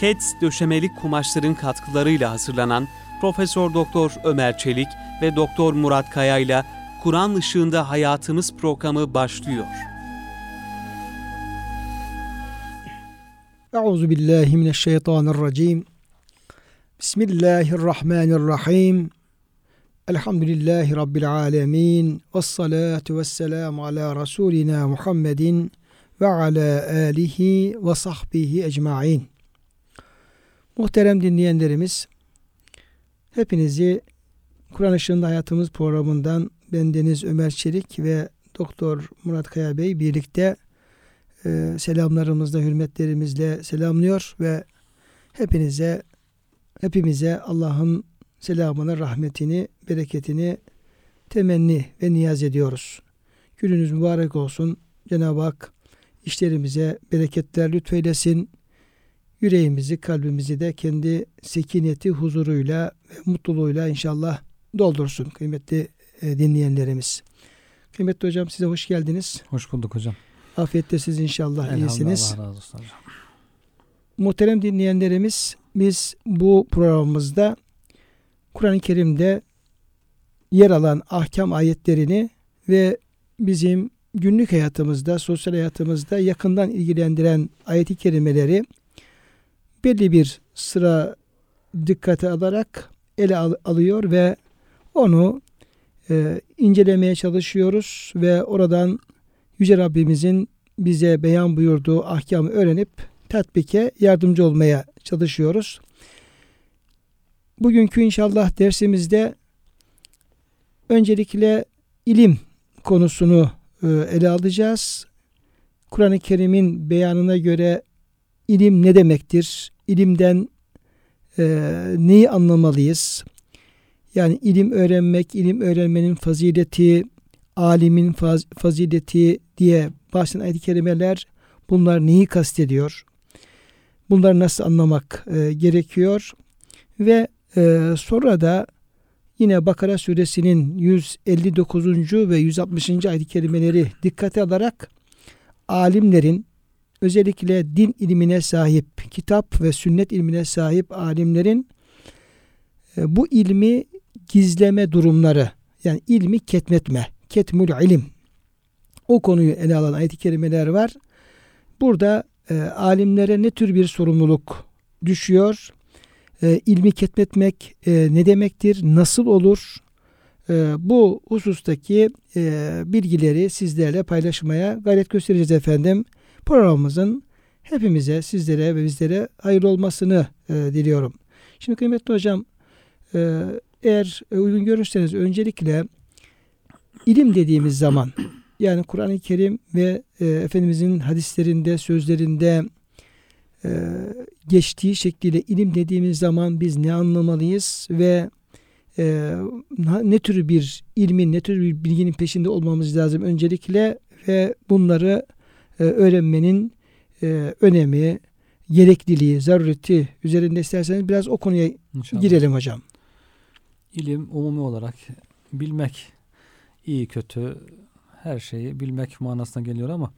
Keds döşemelik kumaşların katkılarıyla hazırlanan Profesör Doktor Ömer Çelik ve Doktor Murat Kaya ile Kur'an ışığında hayatımız programı başlıyor. Euzu billahi mineşşeytanirracim. Bismillahirrahmanirrahim. Elhamdülillahi rabbil alamin. Ves salatu vesselam ala rasulina Muhammedin ve ala alihi ve sahbihi ecmaîn. Muhterem dinleyenlerimiz, hepinizi Kur'an Işığında Hayatımız programından bendeniz Ömer Çelik ve Doktor Murat Kaya Bey birlikte e, selamlarımızla, hürmetlerimizle selamlıyor ve hepinize, hepimize Allah'ın selamını, rahmetini, bereketini temenni ve niyaz ediyoruz. Gününüz mübarek olsun. Cenab-ı Hak işlerimize bereketler lütfeylesin. Yüreğimizi, kalbimizi de kendi sekineti, huzuruyla ve mutluluğuyla inşallah doldursun kıymetli e, dinleyenlerimiz. Kıymetli hocam size hoş geldiniz. Hoş bulduk hocam. Afiyette siz inşallah iyisiniz. Allah razı olsun hocam. Muhterem dinleyenlerimiz biz bu programımızda Kur'an-ı Kerim'de yer alan ahkam ayetlerini ve bizim günlük hayatımızda, sosyal hayatımızda yakından ilgilendiren ayeti kerimeleri belli bir sıra dikkate alarak ele al- alıyor ve onu e, incelemeye çalışıyoruz ve oradan Yüce Rabbimizin bize beyan buyurduğu ahkamı öğrenip tatbike yardımcı olmaya çalışıyoruz. Bugünkü inşallah dersimizde öncelikle ilim konusunu e, ele alacağız. Kur'an-ı Kerim'in beyanına göre ilim ne demektir? İlimden e, neyi anlamalıyız? Yani ilim öğrenmek, ilim öğrenmenin fazileti, alimin faz, fazileti diye başlayan ayet-i kerimeler bunlar neyi kastediyor? Bunları nasıl anlamak e, gerekiyor? Ve e, sonra da yine Bakara suresinin 159. ve 160. ayet-i kerimeleri dikkate alarak alimlerin özellikle din ilmine sahip, kitap ve sünnet ilmine sahip alimlerin e, bu ilmi gizleme durumları yani ilmi ketmetme, ketmul ilim o konuyu ele alan ayet-i kerimeler var. Burada e, alimlere ne tür bir sorumluluk düşüyor? E, ilmi ketmetmek e, ne demektir? Nasıl olur? E, bu husustaki e, bilgileri sizlerle paylaşmaya gayret göstereceğiz efendim. Programımızın hepimize, sizlere ve bizlere hayırlı olmasını e, diliyorum. Şimdi kıymetli hocam, e, eğer uygun görürseniz öncelikle ilim dediğimiz zaman yani Kur'an-ı Kerim ve e, Efendimizin hadislerinde, sözlerinde e, geçtiği şekliyle ilim dediğimiz zaman biz ne anlamalıyız ve e, ne tür bir ilmin, ne tür bir bilginin peşinde olmamız lazım öncelikle ve bunları e, öğrenmenin e, önemi, gerekliliği, zarureti üzerinde isterseniz biraz o konuya İnşallah. girelim hocam. İlim umumi olarak bilmek iyi kötü her şeyi bilmek manasına geliyor ama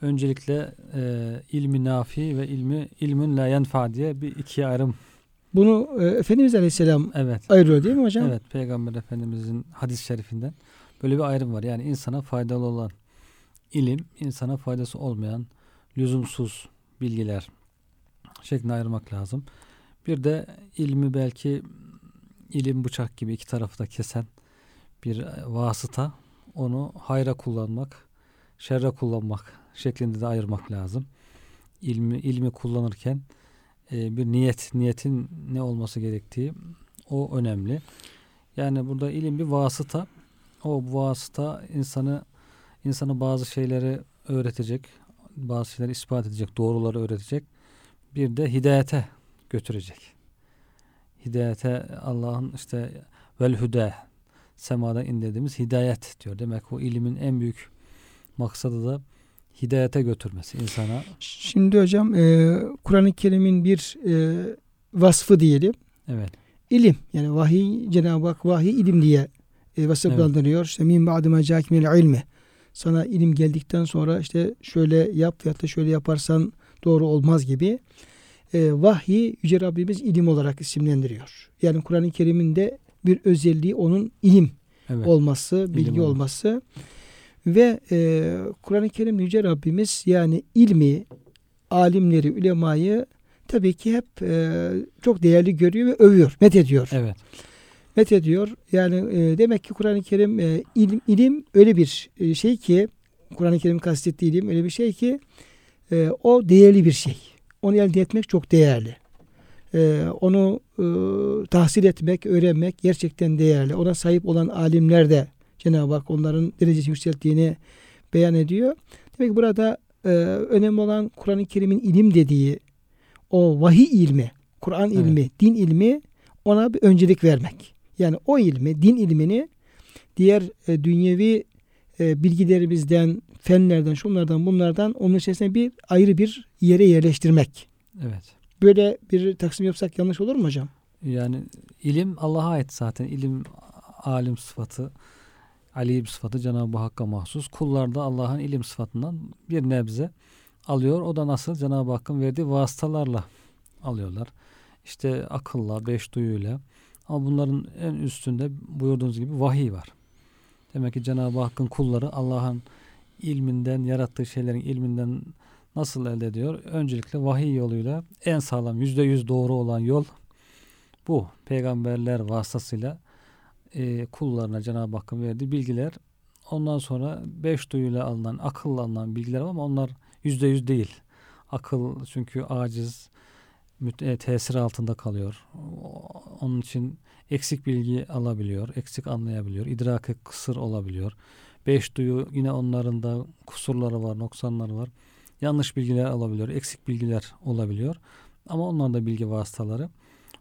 öncelikle e, ilmi nafi ve ilmi ilmin la yenfa diye bir ikiye ayrım. Bunu e, Efendimiz Aleyhisselam evet. ayırıyor değil mi hocam? Evet. Peygamber Efendimizin hadis-i şerifinden böyle bir ayrım var. Yani insana faydalı olan ilim, insana faydası olmayan lüzumsuz bilgiler şeklinde ayırmak lazım. Bir de ilmi belki ilim bıçak gibi iki tarafı da kesen bir vasıta onu hayra kullanmak, şerre kullanmak şeklinde de ayırmak lazım. İlmi, ilmi kullanırken e, bir niyet, niyetin ne olması gerektiği o önemli. Yani burada ilim bir vasıta. O vasıta insanı insanı bazı şeyleri öğretecek, bazı şeyleri ispat edecek, doğruları öğretecek. Bir de hidayete götürecek. Hidayete Allah'ın işte vel hüde semada indirdiğimiz hidayet diyor. Demek o ilimin en büyük maksadı da hidayete götürmesi insana. Şimdi hocam e, Kur'an-ı Kerim'in bir e, vasfı diyelim. Evet. İlim. Yani vahiy Cenab-ı Hak vahiy ilim diye e, vasıflandırıyor. Evet. İşte min ba'dima cakimil ilmi. Sana ilim geldikten sonra işte şöyle yap ya da şöyle yaparsan doğru olmaz gibi. e, vahyi Yüce Rabbimiz ilim olarak isimlendiriyor. Yani Kur'an-ı Kerim'in de bir özelliği onun ilim Evet. olması, bilgi İlim olması ve e, Kur'an-ı Kerim Yüce Rabbimiz yani ilmi, alimleri, ulemayı tabii ki hep e, çok değerli görüyor ve övüyor, met ediyor. Evet. Met ediyor. Yani e, demek ki Kur'an-ı Kerim e, ilim, ilim öyle bir e, şey ki Kur'an-ı Kerim kastettiği ilim öyle bir şey ki e, o değerli bir şey. Onu elde etmek çok değerli. E, onu e, tahsil etmek, öğrenmek gerçekten değerli. Ona sahip olan alimler de Cenab-ı Hak onların derecesi yükselttiğini beyan ediyor. Demek ki burada e, önemli olan Kur'an-ı Kerim'in ilim dediği o vahiy ilmi, Kur'an Evet. ilmi, din ilmi ona bir öncelik vermek. Yani o ilmi, din ilmini diğer e, dünyevi e, bilgilerimizden, fenlerden, şunlardan, bunlardan onun içerisine bir ayrı bir yere yerleştirmek. Evet. Böyle bir taksim yapsak yanlış olur mu hocam? Yani ilim Allah'a ait zaten. İlim alim sıfatı, alim sıfatı Cenab-ı Hakk'a mahsus. Kullar da Allah'ın ilim sıfatından bir nebze alıyor. O da nasıl? Cenab-ı Hakk'ın verdiği vasıtalarla alıyorlar. İşte akılla, beş duyuyla. Ama bunların en üstünde buyurduğunuz gibi vahiy var. Demek ki Cenab-ı Hakk'ın kulları Allah'ın ilminden, yarattığı şeylerin ilminden nasıl elde ediyor? Öncelikle vahiy yoluyla en sağlam, yüzde yüz doğru olan yol bu. Peygamberler vasıtasıyla e, kullarına Cenab-ı Hakk'ın verdiği bilgiler. Ondan sonra beş duyuyla alınan, akılla alınan bilgiler var ama onlar yüzde yüz değil. Akıl çünkü aciz, tesir altında kalıyor. Onun için eksik bilgi alabiliyor, eksik anlayabiliyor, idraki kısır olabiliyor. Beş duyu yine onların da kusurları var, noksanları var. Yanlış bilgiler alabiliyor, eksik bilgiler olabiliyor. Ama onlar da bilgi vasıtaları.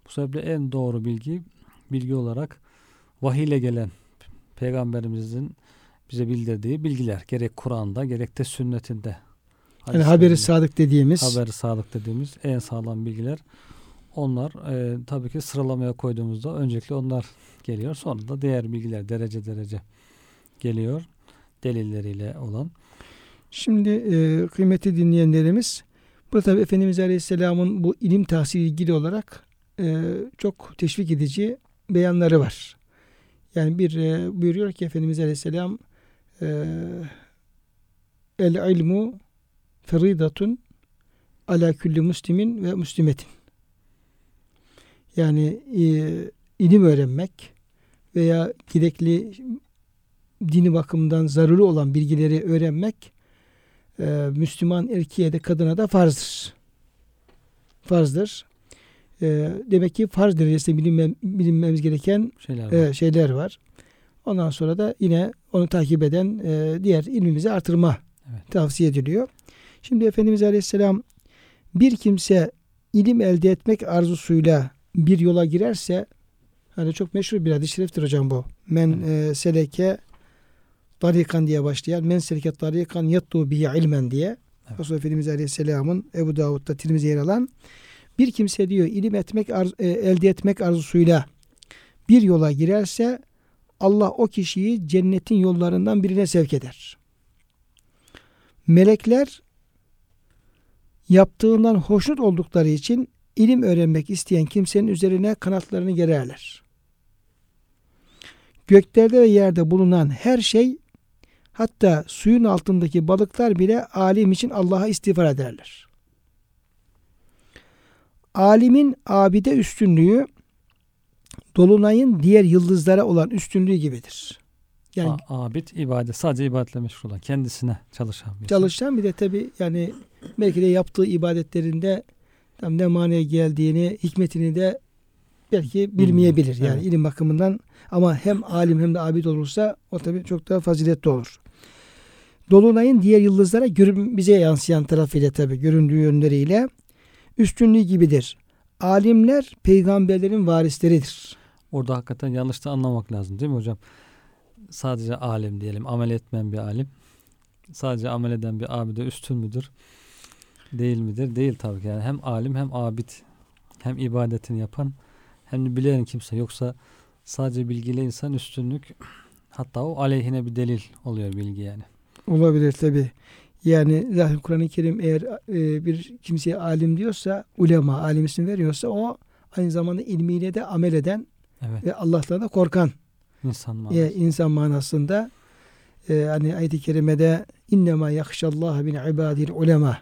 Bu sebeple en doğru bilgi, bilgi olarak vahiy gelen peygamberimizin bize bildirdiği bilgiler. Gerek Kur'an'da gerek de sünnetinde. Yani haberi sadık dediğimiz. Haberi sağlık dediğimiz en sağlam bilgiler. Onlar e, tabii ki sıralamaya koyduğumuzda öncelikle onlar geliyor. Sonra da diğer bilgiler derece derece geliyor. Delilleriyle olan. Şimdi e, kıymetli dinleyenlerimiz burada tabi Efendimiz Aleyhisselam'ın bu ilim tahsili ilgili olarak e, çok teşvik edici beyanları var. Yani bir e, buyuruyor ki Efendimiz Aleyhisselam e, el ilmu feridatun ala külli muslimin ve muslimetin. Yani e, ilim öğrenmek veya gerekli dini bakımdan zaruri olan bilgileri öğrenmek e, Müslüman erkeğe de kadına da farzdır. Farzdır. E, demek ki farz derecesinde bilinmem, bilinmemiz gereken Şeyler var. e, şeyler var. Ondan sonra da yine onu takip eden e, diğer ilmimizi artırma Evet. tavsiye ediliyor. Şimdi Efendimiz Aleyhisselam bir kimse ilim elde etmek arzusuyla bir yola girerse hani çok meşhur bir hadis-i şeriftir hocam bu. Men e, seleke tarikan diye başlayan men seleke tarikan yattu bihi ilmen diye Evet. Resulullah Efendimiz Aleyhisselam'ın Ebu Davud'da Tirmizi'ye yer alan bir kimse diyor ilim etmek arz- e, elde etmek arzusuyla bir yola girerse Allah o kişiyi cennetin yollarından birine sevk eder. Melekler yaptığından hoşnut oldukları için ilim öğrenmek isteyen kimsenin üzerine kanatlarını gererler. Göklerde ve yerde bulunan her şey hatta suyun altındaki balıklar bile alim için Allah'a istiğfar ederler. Alimin abide üstünlüğü dolunayın diğer yıldızlara olan üstünlüğü gibidir. Yani A- abid ibadet. Sadece ibadetle meşgul olan. Kendisine çalışan bir çalışan bir de tabi yani belki de yaptığı ibadetlerinde tam ne manaya geldiğini, hikmetini de belki bilmeyebilir. Bilmiyor, Yani evet. ilim bakımından ama hem alim hem de abid olursa o tabi çok daha faziletli olur. Dolunayın diğer yıldızlara görün, bize yansıyan tarafıyla tabi göründüğü yönleriyle üstünlüğü gibidir. Alimler peygamberlerin varisleridir. Orada hakikaten yanlış da anlamak lazım değil mi hocam? Sadece alim diyelim. Amel etmeyen bir alim. Sadece amel eden bir abide üstün müdür? Değil midir? Değil tabii ki. Yani hem alim hem abid hem ibadetini yapan hem de bilen kimse. Yoksa sadece bilgiyle insan üstünlük hatta o aleyhine bir delil oluyor bilgi yani. Olabilir tabi. Yani zaten Kur'an-ı Kerim eğer e, bir kimseye alim diyorsa, ulema, alim isim veriyorsa o aynı zamanda ilmiyle de amel eden Evet. ve Allah'tan da korkan İnsan e, manası. insan manasında e, hani ayet-i kerimede innema yakşallaha min ibadil ulema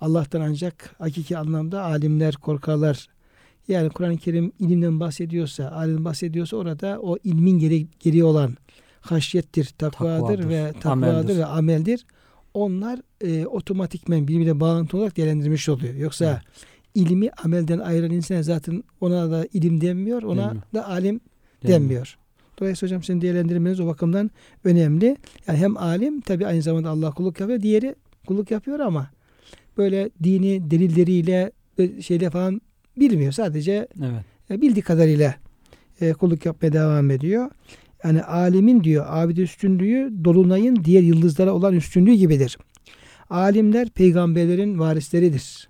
Allah'tan ancak hakiki anlamda alimler korkarlar. Yani Kur'an-ı Kerim ilimden bahsediyorsa, alim bahsediyorsa orada o ilmin geri, geri olan haşyettir, takvadır, Takvadır, ve takvadır ameldir. ve ameldir. Onlar e, otomatikmen birbirine bağlantı olarak değerlendirmiş oluyor. Yoksa Evet. ilmi amelden ayıran insan zaten ona da ilim denmiyor, ona Denmiyor. da alim Gelmiyor. denmiyor. Dolayısıyla hocam sizin değerlendirmeniz o bakımdan önemli. Yani hem alim tabi aynı zamanda Allah kulluk yapıyor. Diğeri kulluk yapıyor ama böyle dini delilleriyle e, şeyle falan bilmiyor. Sadece Evet. e, bildiği kadarıyla e, kulluk yapmaya devam ediyor. Yani alimin diyor abid üstünlüğü dolunayın diğer yıldızlara olan üstünlüğü gibidir. Alimler peygamberlerin varisleridir.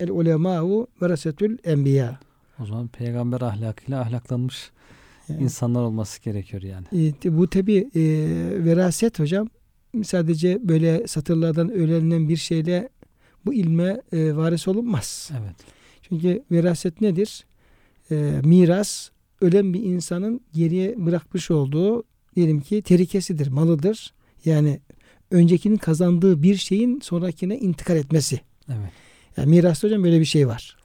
El ulemâhu verasetül enbiya. O zaman peygamber ahlakıyla ahlaklanmış Yani- insanlar olması gerekiyor yani. E, bu tabi e, veraset hocam sadece böyle satırlardan öğrenilen bir şeyle bu ilme e, varis olunmaz. Evet. Çünkü veraset nedir? E, miras ölen bir insanın geriye bırakmış olduğu diyelim ki terikesidir, malıdır. Yani öncekinin kazandığı bir şeyin sonrakine intikal etmesi. Evet. Yani mirasta hocam böyle bir şey var.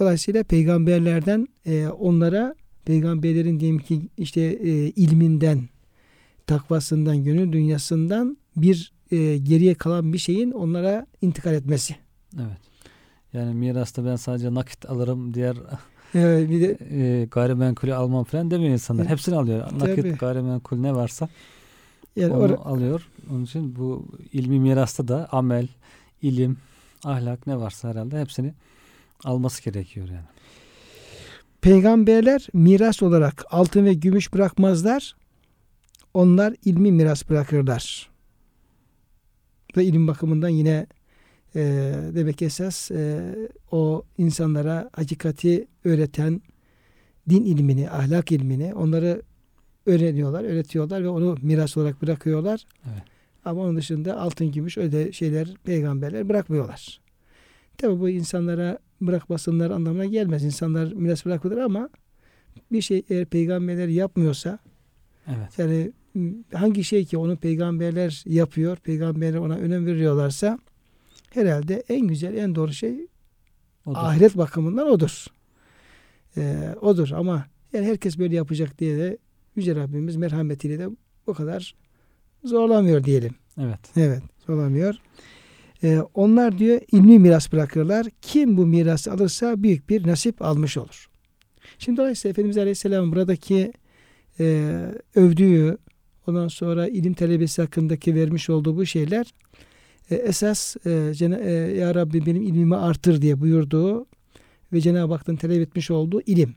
Dolayısıyla peygamberlerden e, onlara peygamberlerin diyelim ki işte e, ilminden, takvasından, gönül dünyasından bir e, geriye kalan bir şeyin onlara intikal etmesi. Evet. Yani mirasta ben sadece nakit alırım diğer Evet, bir de e, gayrimenkulü almam falan demiyor insanlar. Evet. Hepsini alıyor. Tabii. Nakit gayrimenkul ne varsa yani onu or- alıyor. Onun için bu ilmi mirasta da amel, ilim, ahlak ne varsa herhalde hepsini alması gerekiyor yani. peygamberler miras olarak altın ve gümüş bırakmazlar. Onlar ilmi miras bırakırlar. Ve ilim bakımından yine e, demek esas e, o insanlara hakikati öğreten din ilmini, ahlak ilmini onları öğreniyorlar, öğretiyorlar ve onu miras olarak bırakıyorlar. Evet. Ama onun dışında altın, gümüş öyle şeyler peygamberler bırakmıyorlar. Tabi bu insanlara bırakmasınlar anlamına gelmez. İnsanlar miras bırakılır ama bir şey eğer peygamberler yapmıyorsa Evet. yani hangi şey ki onu peygamberler yapıyor, peygamberler ona önem veriyorlarsa herhalde en güzel, en doğru şey Odur. ahiret bakımından odur. Ee, odur ama yani herkes böyle yapacak diye de Yüce Rabbimiz merhametiyle de o kadar zorlamıyor diyelim. Evet. Evet zorlamıyor. Ee, onlar diyor ilmi miras bırakırlar. Kim bu mirası alırsa büyük bir nasip almış olur. Şimdi dolayısıyla Efendimiz Aleyhisselam buradaki e, övdüğü ondan sonra ilim talebesi hakkındaki vermiş olduğu bu şeyler e, esas e, Cena- e, Ya Rabbi benim ilmimi artır diye buyurduğu ve Cenab-ı Hak'tan talep etmiş olduğu ilim.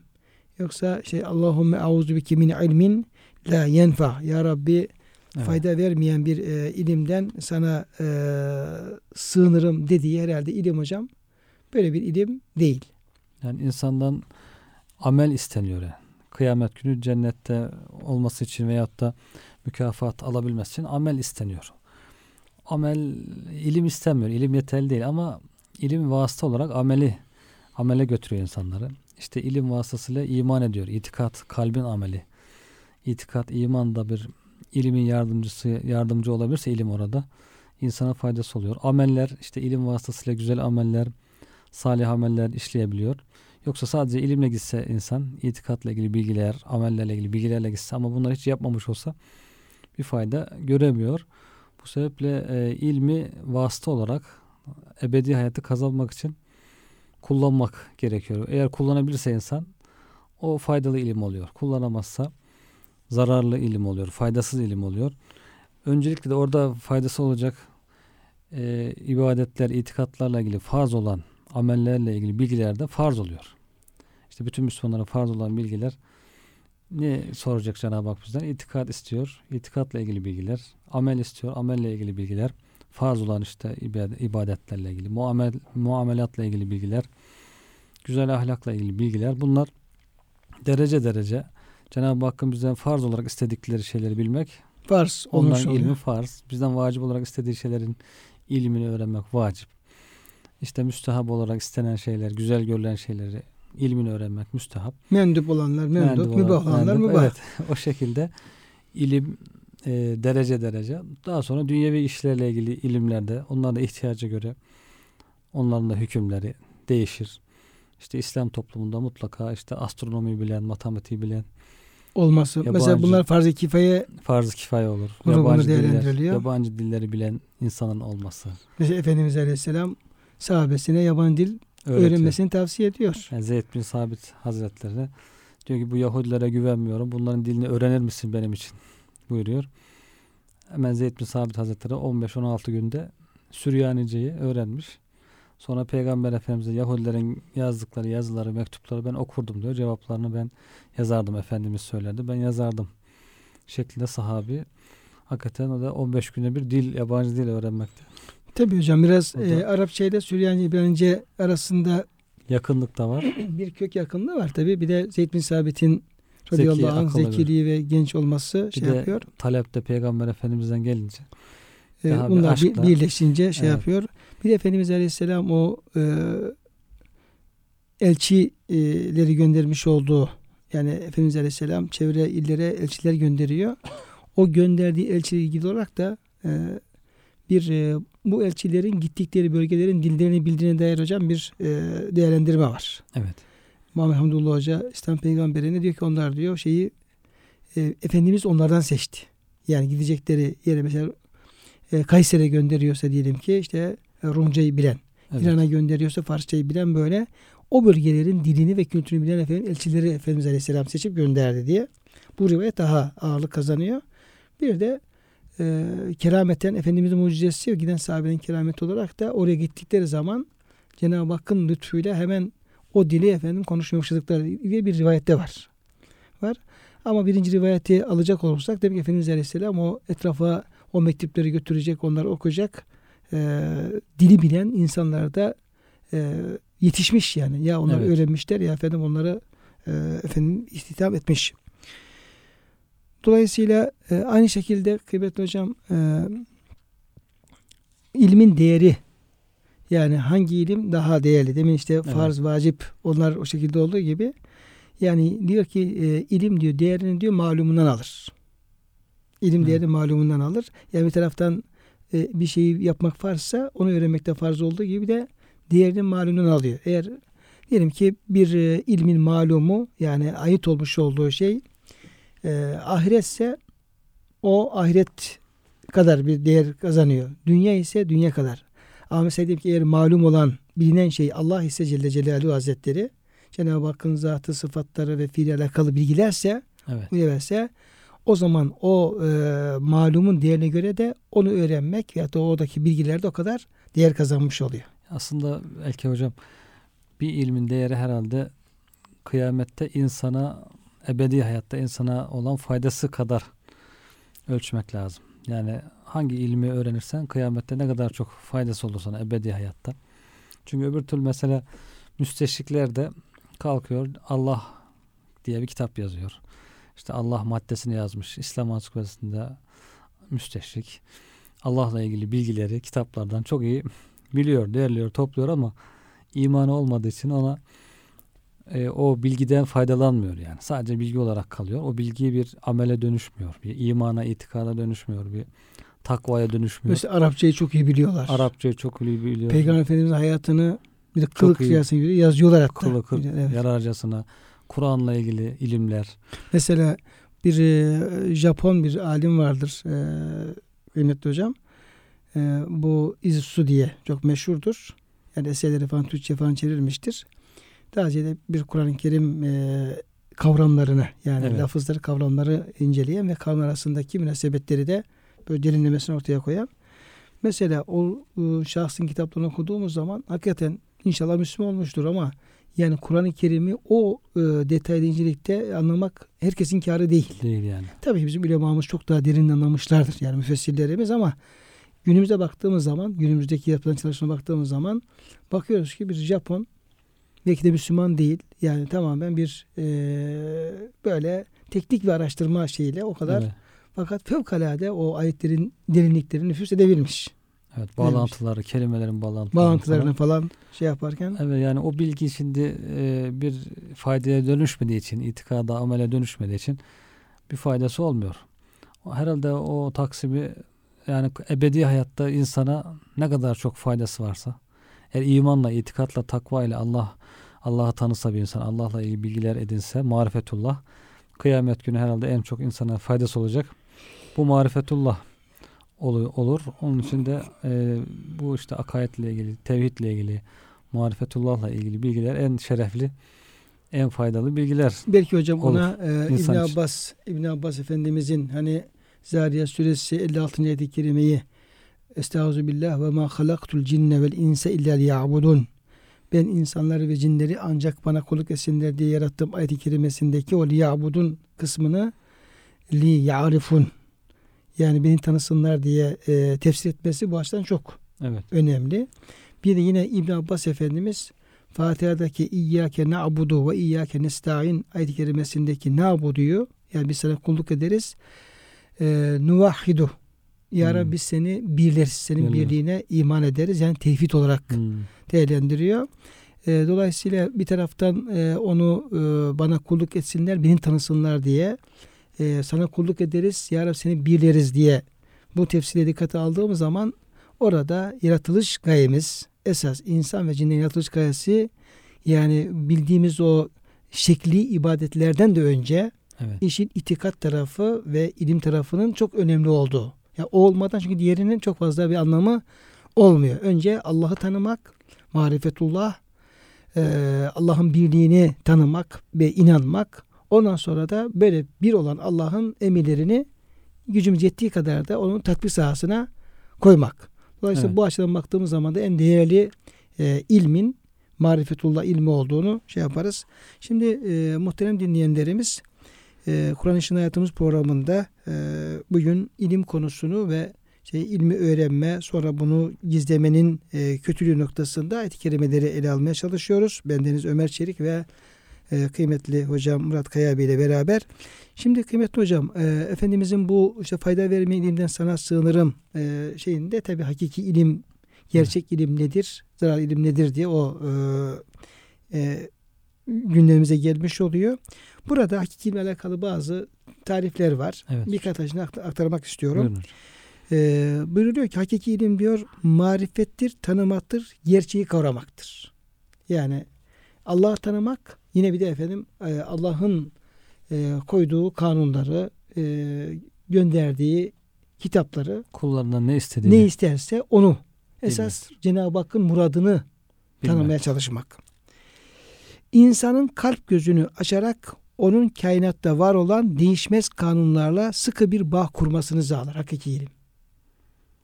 Yoksa şey Allahümme auzu bike min ilmin la yenfa. Ya Rabbi Evet. fayda vermeyen bir e, ilimden sana e, sığınırım dediği herhalde ilim hocam böyle bir ilim değil. Yani insandan amel isteniyor yani. Kıyamet günü cennette olması için veyahut da mükafat alabilmesi için amel isteniyor. Amel ilim istemiyor. İlim yeterli değil ama ilim vasıta olarak ameli amele götürüyor insanları. İşte ilim vasıtasıyla iman ediyor. İtikat kalbin ameli. İtikat iman da bir ilimin yardımcısı yardımcı olabilirse ilim orada insana faydası oluyor. Ameller işte ilim vasıtasıyla güzel ameller, salih ameller işleyebiliyor. Yoksa sadece ilimle gitse insan, itikatla ilgili bilgiler, amellerle ilgili bilgilerle gitse ama bunları hiç yapmamış olsa bir fayda göremiyor. Bu sebeple e, ilmi vasıta olarak ebedi hayatı kazanmak için kullanmak gerekiyor. Eğer kullanabilirse insan o faydalı ilim oluyor. Kullanamazsa zararlı ilim oluyor, faydasız ilim oluyor. Öncelikle de orada faydası olacak e, ibadetler, itikatlarla ilgili farz olan amellerle ilgili bilgiler de farz oluyor. İşte bütün Müslümanlara farz olan bilgiler ne soracak Cenab-ı Hak bizden? İtikat istiyor. İtikatla ilgili bilgiler. Amel istiyor. Amelle ilgili bilgiler. Farz olan işte ibadet- ibadetlerle ilgili. Muamel, muamelatla ilgili bilgiler. Güzel ahlakla ilgili bilgiler. Bunlar derece derece Cenab-ı Hakk'ın bizden farz olarak istedikleri şeyleri bilmek Farz olmuş Onların oluyor. ilmi farz. Bizden vacip olarak istediği şeylerin ilmini öğrenmek vacip. İşte müstehap olarak istenen şeyler, güzel görülen şeyleri ilmini öğrenmek müstehap. Mendup olanlar mendup, Mendup mübah olarak- olanlar mendup, mübah. Evet. o şekilde ilim e, derece derece. Daha sonra dünyevi işlerle ilgili ilimlerde onların da ihtiyaca göre onların da hükümleri değişir. İşte İslam toplumunda mutlaka işte astronomi bilen, matematiği bilen Olması. Mesela Yabancı- bunlar farz-ı kifaye farz-ı kifaye olur. Yabancı diller, yabancı dilleri bilen insanın olması. mesela Efendimiz Aleyhisselam sahabesine yabancı dil öğretiyor. öğrenmesini tavsiye ediyor. Yani Zeyd bin Sabit Hazretleri diyor ki bu Yahudilere güvenmiyorum. Bunların dilini öğrenir misin benim için? buyuruyor. Hemen Zeyd bin Sabit Hazretleri 15-16 günde Süryanice'yi öğrenmiş. Sonra Peygamber Efendimiz'e Yahudilerin yazdıkları yazıları, mektupları ben okurdum diyor. Cevaplarını ben yazardım. Efendimiz söylerdi. Ben yazardım. Şeklinde sahabi. Hakikaten o da 15 günde bir dil, yabancı dil öğrenmekte. Tabii hocam biraz O da- e, Arapça ile Süryani İbranice arasında Yakınlık da var. bir kök yakınlığı var tabii. Bir de Zeyd bin Sabit'in radıyallahu anh zekiliği ve genç olması Bir şey de yapıyor. Talep de Peygamber Efendimiz'den gelince. E, daha bunlar bir- aşkla- birleşince şey Evet. yapıyor. Bir de Efendimiz Aleyhisselam o e, elçileri göndermiş olduğu yani Efendimiz Aleyhisselam çevre illere elçiler gönderiyor. O gönderdiği elçiyle ilgili olarak da e, bir e, bu elçilerin gittikleri bölgelerin dillerini bildiğine dair hocam bir e, değerlendirme var. Evet. Muhammed Hamdullah Hoca İslam peygamberine diyor ki onlar diyor şeyi e, Efendimiz onlardan seçti. Yani gidecekleri yere mesela e, Kayseri'ye gönderiyorsa diyelim ki işte e, Rumcayı bilen, evet. İran'a gönderiyorsa Farsçayı bilen böyle o bölgelerin dilini ve kültürünü bilen efendim elçileri Efendimiz Aleyhisselam seçip gönderdi diye. Bu rivayet daha ağırlık kazanıyor. Bir de e, kerameten Efendimizin mucizesi giden sahabenin kerameti olarak da oraya gittikleri zaman Cenab-ı Hakk'ın lütfuyla hemen o dili efendim konuşmaya başladıkları diye bir rivayette var. Var. Ama birinci rivayeti alacak olursak demek ki Efendimiz Aleyhisselam o etrafa o mektupları götürecek, onları okuyacak e, dili bilen insanlar da e, yetişmiş yani. Ya onları Evet. öğrenmişler ya efendim onları e, efendim istihdam etmiş. Dolayısıyla e, aynı şekilde kıymetli hocam e, ilmin değeri yani hangi ilim daha değerli? Demin işte farz, vacip onlar o şekilde olduğu gibi yani diyor ki e, ilim diyor değerini diyor malumundan alır. İlim değerini malumundan alır. Yani bir taraftan e, bir şeyi yapmak farzsa onu öğrenmekte farz olduğu gibi de diğerini malumundan alıyor. Eğer diyelim ki bir e, ilmin malumu yani ait olmuş olduğu şey e, ahiretse o ahiret kadar bir değer kazanıyor. Dünya ise dünya kadar. Ama mesela diyelim ki eğer malum olan bilinen şey Allah ise Celle Celaluhu Hazretleri Cenab-ı Hakk'ın zatı, sıfatları ve fiili alakalı bilgilerse Evet. bilgilerse o zaman o e, malumun değerine göre de onu öğrenmek ya da oradaki bilgiler de o kadar değer kazanmış oluyor. Aslında belki hocam bir ilmin değeri herhalde kıyamette insana ebedi hayatta insana olan faydası kadar ölçmek lazım. Yani hangi ilmi öğrenirsen kıyamette ne kadar çok faydası olur sana ebedi hayatta. Çünkü öbür türlü mesela müsteşrikler de kalkıyor Allah diye bir kitap yazıyor. İşte Allah maddesini yazmış. İslam Ansiklopedisi'nde müsteşrik. Allah'la ilgili bilgileri kitaplardan çok iyi biliyor, değerliyor, topluyor ama imanı olmadığı için ona e, o bilgiden faydalanmıyor yani. Sadece bilgi olarak kalıyor. O bilgi bir amele dönüşmüyor. Bir imana, itikada dönüşmüyor. Bir takvaya dönüşmüyor. Mesela Arapçayı çok iyi biliyorlar. Arapçayı çok iyi biliyor. Peygamber Efendimiz'in hayatını bir de kılık kıyasına göre yazıyorlar hatta. Kılı kırk, Evet. yararcasına Kur'an'la ilgili ilimler. Mesela bir e, Japon bir alim vardır e, kıymetli hocam. E, bu Izusu diye çok meşhurdur. Yani eserleri falan Türkçe falan çevrilmiştir. Daha ziyade bir Kur'an-ı Kerim e, kavramlarını yani Evet. lafızları kavramları inceleyen ve kavram arasındaki münasebetleri de böyle derinlemesine ortaya koyan. Mesela o e, şahsın kitaplarını okuduğumuz zaman hakikaten inşallah Müslüman olmuştur ama yani Kur'an-ı Kerim'i o e, detaylı incelikte anlamak herkesin kârı değil. Değil yani. Tabii ki bizim ulemamız çok daha derin anlamışlardır yani müfessirlerimiz ama günümüze baktığımız zaman, günümüzdeki yapılan çalışmaya baktığımız zaman bakıyoruz ki bir Japon belki de Müslüman değil. Yani tamamen bir e, böyle teknik bir araştırma şeyiyle o kadar Evet. Fakat fevkalade o ayetlerin derinliklerini nüfus edebilmiş. Evet, bağlantıları, kelimelerin bağlantıları. Bağlantılarını falan şey yaparken. Evet yani o bilgi şimdi e, bir faydaya dönüşmediği için, itikada, amele dönüşmediği için bir faydası olmuyor. Herhalde o taksimi yani ebedi hayatta insana ne kadar çok faydası varsa eğer imanla, itikatla, takvayla Allah Allah'ı tanısa bir insan, Allah'la ilgili bilgiler edinse, marifetullah kıyamet günü herhalde en çok insana faydası olacak. Bu marifetullah olu- olur. Onun için de e, bu işte akaidle ilgili, tevhidle ilgili, marifetullah'la ilgili bilgiler en şerefli, en faydalı bilgiler. Belki hocam Olur. ona e, İbn. Abbas İbn Abbas Efendimizin hani Zariyat suresi 56. ayet-i kerimeyi Estaizu billah ve ma halaktul cinne vel insa illa liya'budun. Ben insanları ve cinleri ancak bana kulluk etsinler diye yarattım ayet-i kerimesindeki o liya'budun kısmını li ya'rifun yani beni tanısınlar diye e, tefsir etmesi bu açıdan çok Evet. önemli. Bir de yine İbn Abbas Efendimiz Fatiha'daki İyyâke na'budu ve İyyâke nesta'in ayet-i kerimesindeki na'buduyu yani biz sana kulluk ederiz. E, nuvahhidu. Ya Hmm. Rabbi biz seni birleriz. Senin Birleriz. birliğine iman ederiz. Yani tevhid olarak Hmm. değerlendiriyor. E, dolayısıyla bir taraftan e, onu e, bana kulluk etsinler, beni tanısınlar diye e, sana kulluk ederiz, ya Rabbi seni birleriz diye bu tefsire dikkate aldığımız zaman orada yaratılış gayemiz esas insan ve cinnin yaratılış gayesi yani bildiğimiz o şekli ibadetlerden de önce Evet. işin itikat tarafı ve ilim tarafının çok önemli olduğu. Ya o olmadan çünkü diğerinin çok fazla bir anlamı olmuyor. Önce Allah'ı tanımak, marifetullah, eee, Allah'ın birliğini tanımak ve inanmak. Ondan sonra da böyle bir olan Allah'ın emirlerini gücümüz yettiği kadar da onun tatbik sahasına koymak. Dolayısıyla Evet. bu açıdan baktığımız zaman da en değerli eee, ilmin marifetullah ilmi olduğunu şey yaparız. Şimdi eee, muhterem dinleyenlerimiz eee Kur'an İşin Hayatımız programında eee, bugün ilim konusunu ve şey, ilmi öğrenme sonra bunu gizlemenin eee, kötülüğü noktasında ayet-i kerimeleri ele almaya çalışıyoruz. Bendeniz Ömer Çelik ve eee, kıymetli hocam Murat Kaya Bey ile beraber. Şimdi kıymetli hocam Efendimizin bu işte fayda verme ilimden sana sığınırım eee, şeyinde tabi hakiki ilim gerçek ilim nedir, zarar ilim nedir diye o gündemimize gelmiş oluyor. Burada hakiki ilimle alakalı bazı tarifler var. Evet. Birkaç akt- aktarmak istiyorum. Buyurun. Ee, buyuruyor ki hakiki ilim diyor marifettir, tanımaktır, gerçeği kavramaktır. Yani Allah'ı tanımak yine bir de efendim e, Allah'ın e, koyduğu kanunları, e, gönderdiği kitapları Kullarından ne istediğini ne isterse onu esas Cenab-ı Hakk'ın muradını bilmek. tanımaya çalışmak. İnsanın kalp gözünü açarak onun kainatta var olan değişmez kanunlarla sıkı bir bağ kurmasını sağlar hakiki ilim.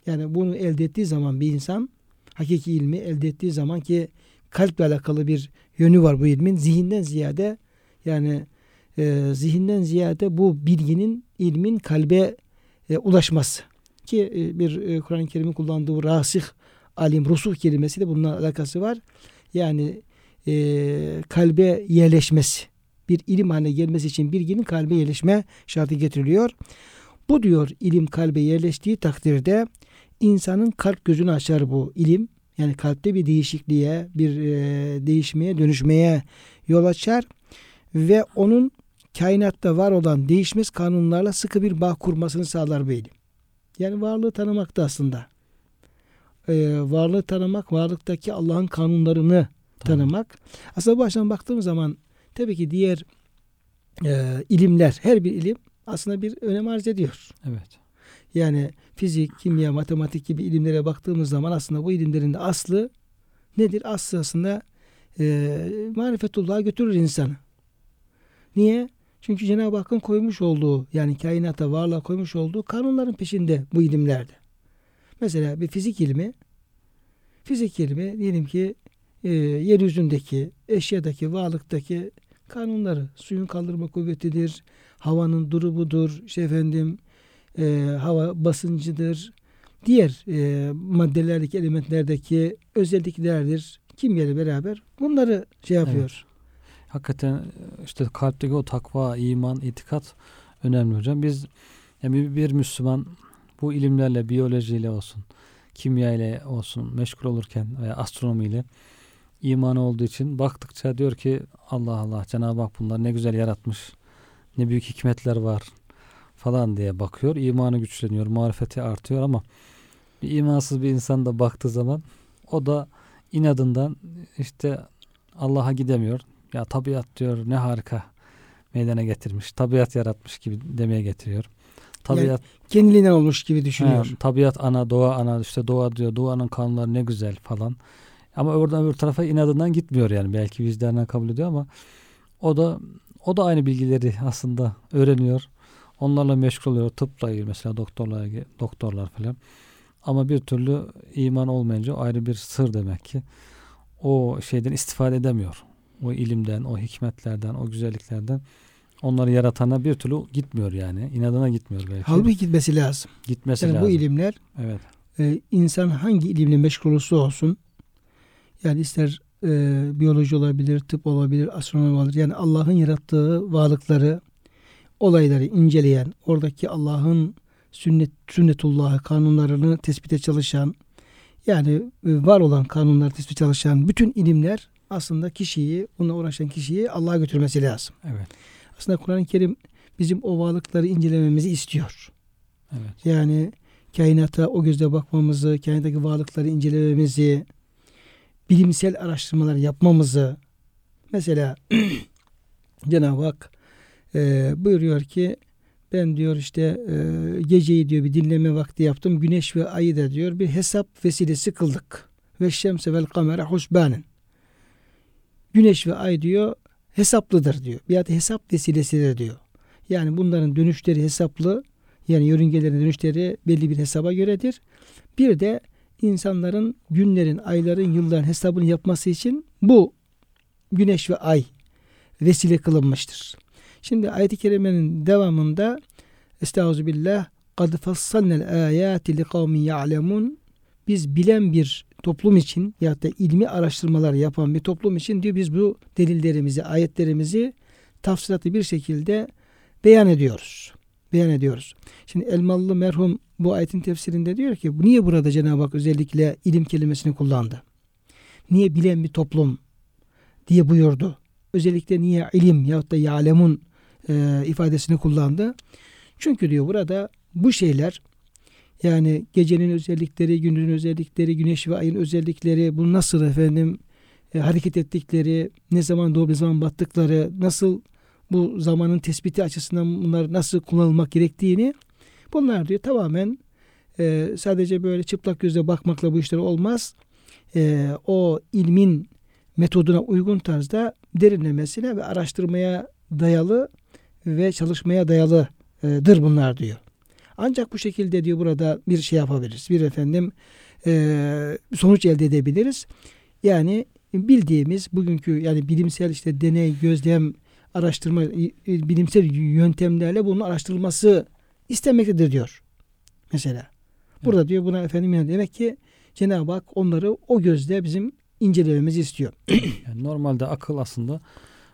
Yani bunu elde ettiği zaman bir insan hakiki ilmi elde ettiği zaman ki kalple alakalı bir yönü var bu ilmin zihinden ziyade yani e, zihinden ziyade bu bilginin ilmin kalbe e, ulaşması ki e, bir e, Kur'an-ı Kerim'in kullandığı rasih alim rusuh kelimesi de bununla alakası var. Yani e, kalbe yerleşmesi bir ilim haline gelmesi için bilginin kalbe yerleşme şartı getiriliyor. Bu diyor ilim kalbe yerleştiği takdirde insanın kalp gözünü açar bu ilim. Yani kalpte bir değişikliğe, bir e, değişmeye, dönüşmeye yol açar ve onun kainatta var olan değişmez kanunlarla sıkı bir bağ kurmasını sağlar bu ilim. Yani varlığı tanımakta aslında. E, varlığı tanımak, varlıktaki Allah'ın kanunlarını Tamam. tanımak. Aslında bu açıdan baktığımız zaman tabii ki diğer e, ilimler, her bir ilim aslında bir önem arz ediyor. Evet. Yani fizik, kimya, matematik gibi ilimlere baktığımız zaman aslında bu ilimlerin de aslı nedir? Aslı aslında e, marifetullah'a götürür insanı. Niye? Çünkü Cenab-ı Hakk'ın koymuş olduğu yani kainata varlığa koymuş olduğu kanunların peşinde bu ilimlerde. Mesela bir fizik ilmi fizik ilmi diyelim ki e, yeryüzündeki eşyadaki varlıktaki kanunları suyun kaldırma kuvvetidir, havanın durumudur, işte efendim e, hava basıncıdır, diğer e, maddelerdeki elementlerdeki özelliklerdir. Kimyayla beraber bunları şey yapıyor. Hakikaten işte kalpteki o takva, iman, itikat önemli hocam. Biz Yani bir, bir Müslüman bu ilimlerle, biyolojiyle olsun, kimya ile olsun meşgul olurken veya astronomiyle imanı olduğu için baktıkça diyor ki Allah Allah Cenab-ı Hak bunlar ne güzel yaratmış. Ne büyük hikmetler var falan diye bakıyor. İmanı güçleniyor, marifeti artıyor ama bir imansız bir insan da baktığı zaman o da inadından işte Allah'a gidemiyor. Ya tabiat diyor ne harika meydana getirmiş. Tabiat yaratmış gibi demeye getiriyor. Tabiat Kendiliğinden olmuş gibi düşünüyor. Ha, tabiat ana, doğa ana, işte doğa diyor, doğanın kanunları ne güzel falan. Ama oradan öbür tarafa inadından gitmiyor yani. Belki vicdanına kabul ediyor ama o da o da aynı bilgileri aslında öğreniyor. Onlarla meşgul oluyor. Tıpla ilgili mesela doktorlar, doktorlar falan. Ama bir türlü iman olmayınca ayrı bir sır demek ki. O şeyden istifade edemiyor. O ilimden, o hikmetlerden, o güzelliklerden onları yaratana bir türlü gitmiyor yani. İnadına gitmiyor belki. Halbuki gitmesi lazım. Gitmesi Yani lazım. bu ilimler Evet. e, insan hangi ilimle meşgul olursa olsun yani ister e, biyoloji olabilir, tıp olabilir, astronomi olabilir. Yani Allah'ın yarattığı varlıkları, olayları inceleyen, oradaki Allah'ın sünnet sünnetullahı kanunlarını tespite çalışan, yani e, var olan kanunları tespite çalışan bütün ilimler aslında kişiyi, bununla uğraşan kişiyi Allah'a götürmesi lazım. Evet. Aslında Kur'an-ı Kerim bizim o varlıkları incelememizi istiyor. Evet. Yani kainata o gözle bakmamızı, kainattaki varlıkları incelememizi, bilimsel araştırmalar yapmamızı. Mesela Cenab-ı Hak e, buyuruyor ki ben diyor işte e, geceyi diyor bir dinleme vakti yaptım. Güneş ve ayı da diyor bir hesap vesilesi kıldık. Ve şemse vel kamera husbanen. Güneş ve ay diyor hesaplıdır diyor. Bir adı hesap vesilesidir diyor. Yani bunların dönüşleri hesaplı. Yani yörüngelerin dönüşleri belli bir hesaba göredir. Bir de insanların günlerin, ayların, yılların hesabını yapması için bu güneş ve ay vesile kılınmıştır. Şimdi ayet-i kerimenin devamında Estağfirullah kad fassalnel ayati li kavmin ya'lemun biz bilen bir toplum için ya da ilmi araştırmalar yapan bir toplum için diyor biz bu delillerimizi, ayetlerimizi tafsilatlı bir şekilde beyan ediyoruz. Beyan ediyoruz. Şimdi Elmalı merhum bu ayetin tefsirinde diyor ki niye burada Cenab-ı Hak özellikle ilim kelimesini kullandı? Niye bilen bir toplum diye buyurdu? Özellikle niye ilim yahut da ya'lemun e, ifadesini kullandı? Çünkü diyor burada bu şeyler yani gecenin özellikleri, gündüzün özellikleri, güneş ve ayın özellikleri, bu nasıl efendim e, hareket ettikleri, ne zaman doğup ne zaman battıkları, nasıl bu zamanın tespiti açısından bunlar nasıl kullanılmak gerektiğini bunlar diyor tamamen e, sadece böyle çıplak gözle bakmakla bu işler olmaz. E, o ilmin metoduna uygun tarzda derinlemesine ve araştırmaya dayalı ve çalışmaya dayalıdır bunlar diyor. Ancak bu şekilde diyor burada bir şey yapabiliriz. Bir efendim e, sonuç elde edebiliriz. Yani bildiğimiz bugünkü yani bilimsel işte deney, gözlem, araştırma, bilimsel yöntemlerle bunun araştırılması istenmektedir diyor. Mesela. Burada evet. diyor buna efendim yani demek ki Cenab-ı Hak onları o gözle bizim incelememizi istiyor. yani normalde akıl aslında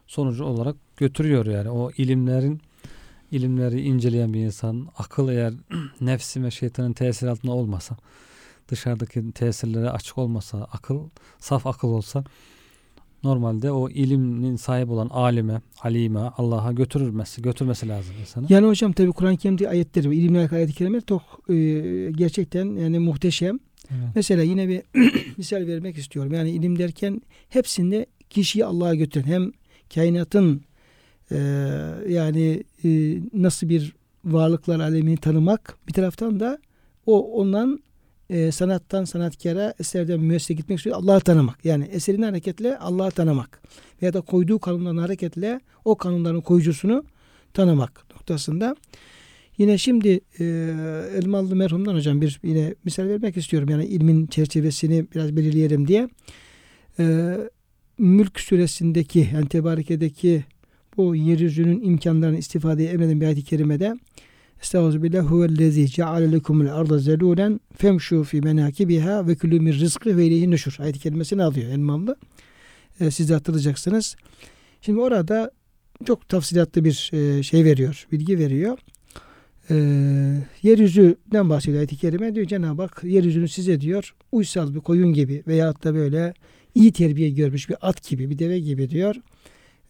sonucu olarak götürüyor yani o ilimlerin ilimleri inceleyen bir insan akıl eğer nefsi ve şeytanın tesir altında olmasa dışarıdaki tesirlere açık olmasa akıl saf akıl olsa normalde o ilimin sahibi olan alime, alime Allah'a götürülmesi, götürmesi lazım insanı. Yani hocam tabi Kur'an-ı Kerim'de ayetleri var. İlimle ayet-i kerimeler çok e, gerçekten yani muhteşem. Evet. Mesela yine bir misal vermek istiyorum. Yani ilim derken hepsinde kişiyi Allah'a götüren hem kainatın e, yani e, nasıl bir varlıklar alemini tanımak bir taraftan da o ondan e, sanattan sanatkara eserden müessese gitmek istiyor Allah'ı tanımak. Yani eserin hareketle Allah'ı tanımak. Veya da koyduğu kanunların hareketle o kanunların koyucusunu tanımak noktasında. Yine şimdi e, Elmalı merhumdan hocam bir yine misal vermek istiyorum. Yani ilmin çerçevesini biraz belirleyelim diye. E, Mülk suresindeki yani Tebarike'deki bu yeryüzünün imkanlarını istifadeye emreden bir ayet-i kerimede Estağfirullah huvellezî ceale lekumul arda zelûlen femşû fî menâkibiha ve külû min rızkı ve ileyhi nüşür. Ayet-i kerimesini alıyor Elmalı. E, siz de hatırlayacaksınız. Şimdi orada çok tafsilatlı bir e, şey veriyor, bilgi veriyor. e, yeryüzünden bahsediyor ayet-i kerime. Diyor Cenab-ı Hak yeryüzünü size diyor uysal bir koyun gibi veyahut da böyle iyi terbiye görmüş bir at gibi bir deve gibi diyor.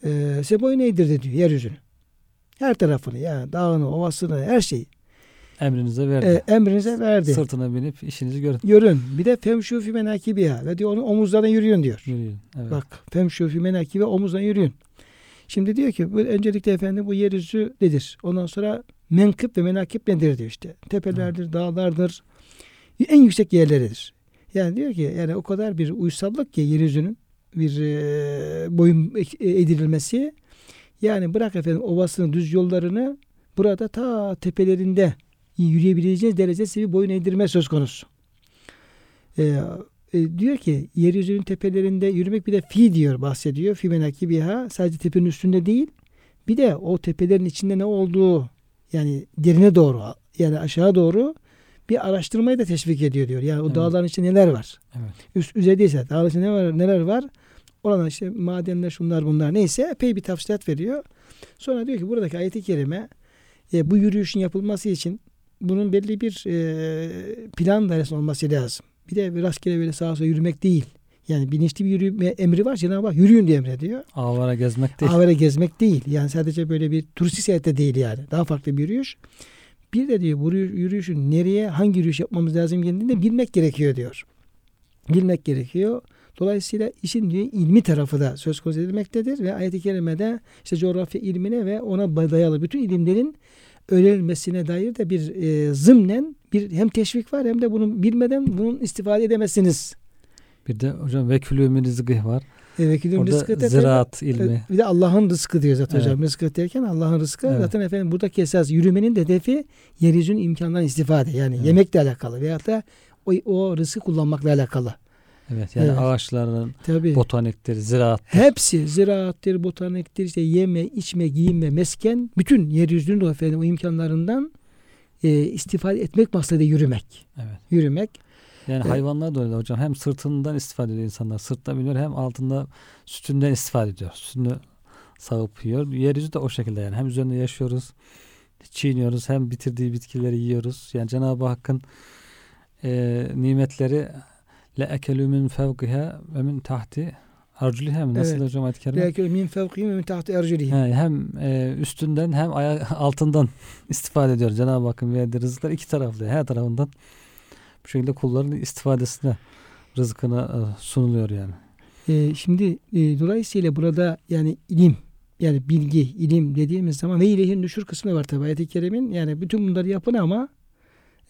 E, size boyun eğdirdi diyor yeryüzünü. Her tarafını yani dağını, ovasını, her şeyi Emrinize verdi. e, emrinize verdi. Sırtına binip işinizi görün. Yürün. Bir de femşu fi menakibiha ve diyor onun omuzlarına yürüyün diyor. Yürüyün. Evet. Bak femşu fi menakibi omuzdan yürüyün. Şimdi diyor ki bu öncelikle efendim bu yeryüzü nedir? Ondan sonra menkıp ve menakip nedir diyor işte. Tepelerdir, dağlardır. En yüksek yerleridir. Yani diyor ki yani o kadar bir uysallık ki yeryüzünün bir e, boyun e, edilmesi. Yani bırak efendim ovasını, düz yollarını burada ta tepelerinde yürüyebileceğiniz derecesi bir boyun eğdirme söz konusu. Ee, e, diyor ki yeryüzünün tepelerinde yürümek bir de fi diyor bahsediyor. Fi menakibiha sadece tepenin üstünde değil. Bir de o tepelerin içinde ne olduğu yani derine doğru yani aşağı doğru bir araştırmayı da teşvik ediyor diyor. Yani o Evet. dağların içinde neler var? Evet. Üst üzerindeyse dağların içinde ne var, neler var? Oradan işte madenler şunlar bunlar neyse epey bir tafsilat veriyor. Sonra diyor ki buradaki ayeti kerime e, bu yürüyüşün yapılması için bunun belli bir e, plan dairesi olması lazım. Bir de rastgele böyle sağa sola yürümek değil. Yani bilinçli bir yürüme emri var. Cenab-ı Hak yürüyün diye emrediyor. Avara gezmek değil. Avere gezmek değil. Yani sadece böyle bir turistik seyahate değil yani. Daha farklı bir yürüyüş. Bir de diyor bu yürü- yürüyüşün nereye hangi yürüyüş yapmamız lazım geldiğinde bilmek gerekiyor diyor. Bilmek gerekiyor. Dolayısıyla işin ilmi tarafı da söz konusu edilmektedir ve ayet-i kerimede işte coğrafya ilmine ve ona dayalı bütün ilimlerin öğrenilmesine dair de bir e, zımnen bir hem teşvik var hem de bunun bilmeden bunun istifade edemezsiniz. Bir de hocam vekülü min rizgih var. E, vekilün Orada rızkı da- ziraat ilmi. bir de Allah'ın rızkı diyor zaten Evet. hocam. Rızkı derken Allah'ın rızkı. Evet. Zaten efendim buradaki esas yürümenin de hedefi yeryüzünün imkanlarından istifade. Yani Evet. yemekle alakalı veyahut da o, o rızkı kullanmakla alakalı. Evet yani Evet. ağaçların Tabii. botaniktir, ziraat. Hepsi ziraattir, botaniktir, işte yeme, içme, giyinme, mesken bütün yeryüzünün de efendim o imkanlarından e, istifade etmek maksadı yürümek. Evet. Yürümek. Yani Evet. hayvanlar da öyle hocam. Hem sırtından istifade ediyor insanlar. Sırtla biniyor hem altında sütünden istifade ediyor. Sütünü sağıp yiyor. Yeryüzü de o şekilde yani. Hem üzerinde yaşıyoruz, çiğniyoruz hem bitirdiği bitkileri yiyoruz. Yani Cenab-ı Hakk'ın e, nimetleri le ekelü min fevkiha ve min tahti arculiha mı? Nasıl Evet. hocam ayet-i kerime? Belki min fevkihim min tahti erculihim. He, hem e, üstünden hem aya, altından istifade ediyor. Cenab-ı Hakk'ın verdiği rızıklar iki taraflı. Her tarafından bu şekilde kulların istifadesine rızkına e, sunuluyor yani. Ee, şimdi e, dolayısıyla burada yani ilim yani bilgi, ilim dediğimiz zaman ve ileyhin nüşür kısmı var tabi ayet-i kerimin. Yani bütün bunları yapın ama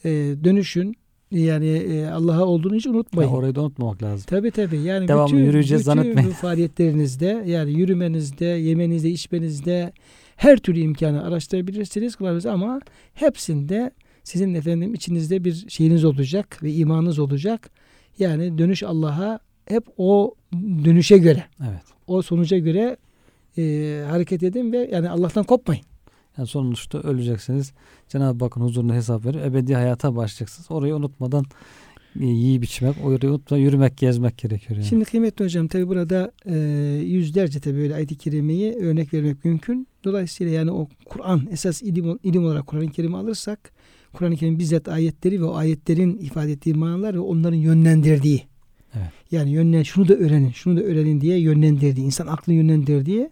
e, dönüşün yani e, Allah'a olduğunu hiç unutmayın. Ya orayı da unutmamak lazım. Tabi tabi yani Devamlı bütün, yürüyeceğiz bütün zannetmeyin. bu faaliyetlerinizde yani yürümenizde, yemenizde, içmenizde her türlü imkanı araştırabilirsiniz kılarız ama hepsinde sizin efendim içinizde bir şeyiniz olacak ve imanınız olacak. Yani dönüş Allah'a hep o dönüşe göre, Evet. o sonuca göre e, hareket edin ve yani Allah'tan kopmayın. Yani sonuçta öleceksiniz. Cenab-ı Hakk'ın huzurunda hesap verir. Ebedi hayata başlayacaksınız. Orayı unutmadan e, yiyip içmek, orayı unutmadan yürümek, gezmek gerekiyor yani. Şimdi kıymetli hocam tabi burada e, yüzlerce tabi böyle ayet-i kerimeyi örnek vermek mümkün. Dolayısıyla yani o Kur'an esas ilim, ilim olarak Kur'an-ı Kerim'i alırsak Kur'an-ı Kerim bizzat ayetleri ve o ayetlerin ifade ettiği manalar ve onların yönlendirdiği. Evet. Yani yönlen şunu da öğrenin, şunu da öğrenin diye yönlendirdiği, insan aklını yönlendirdiği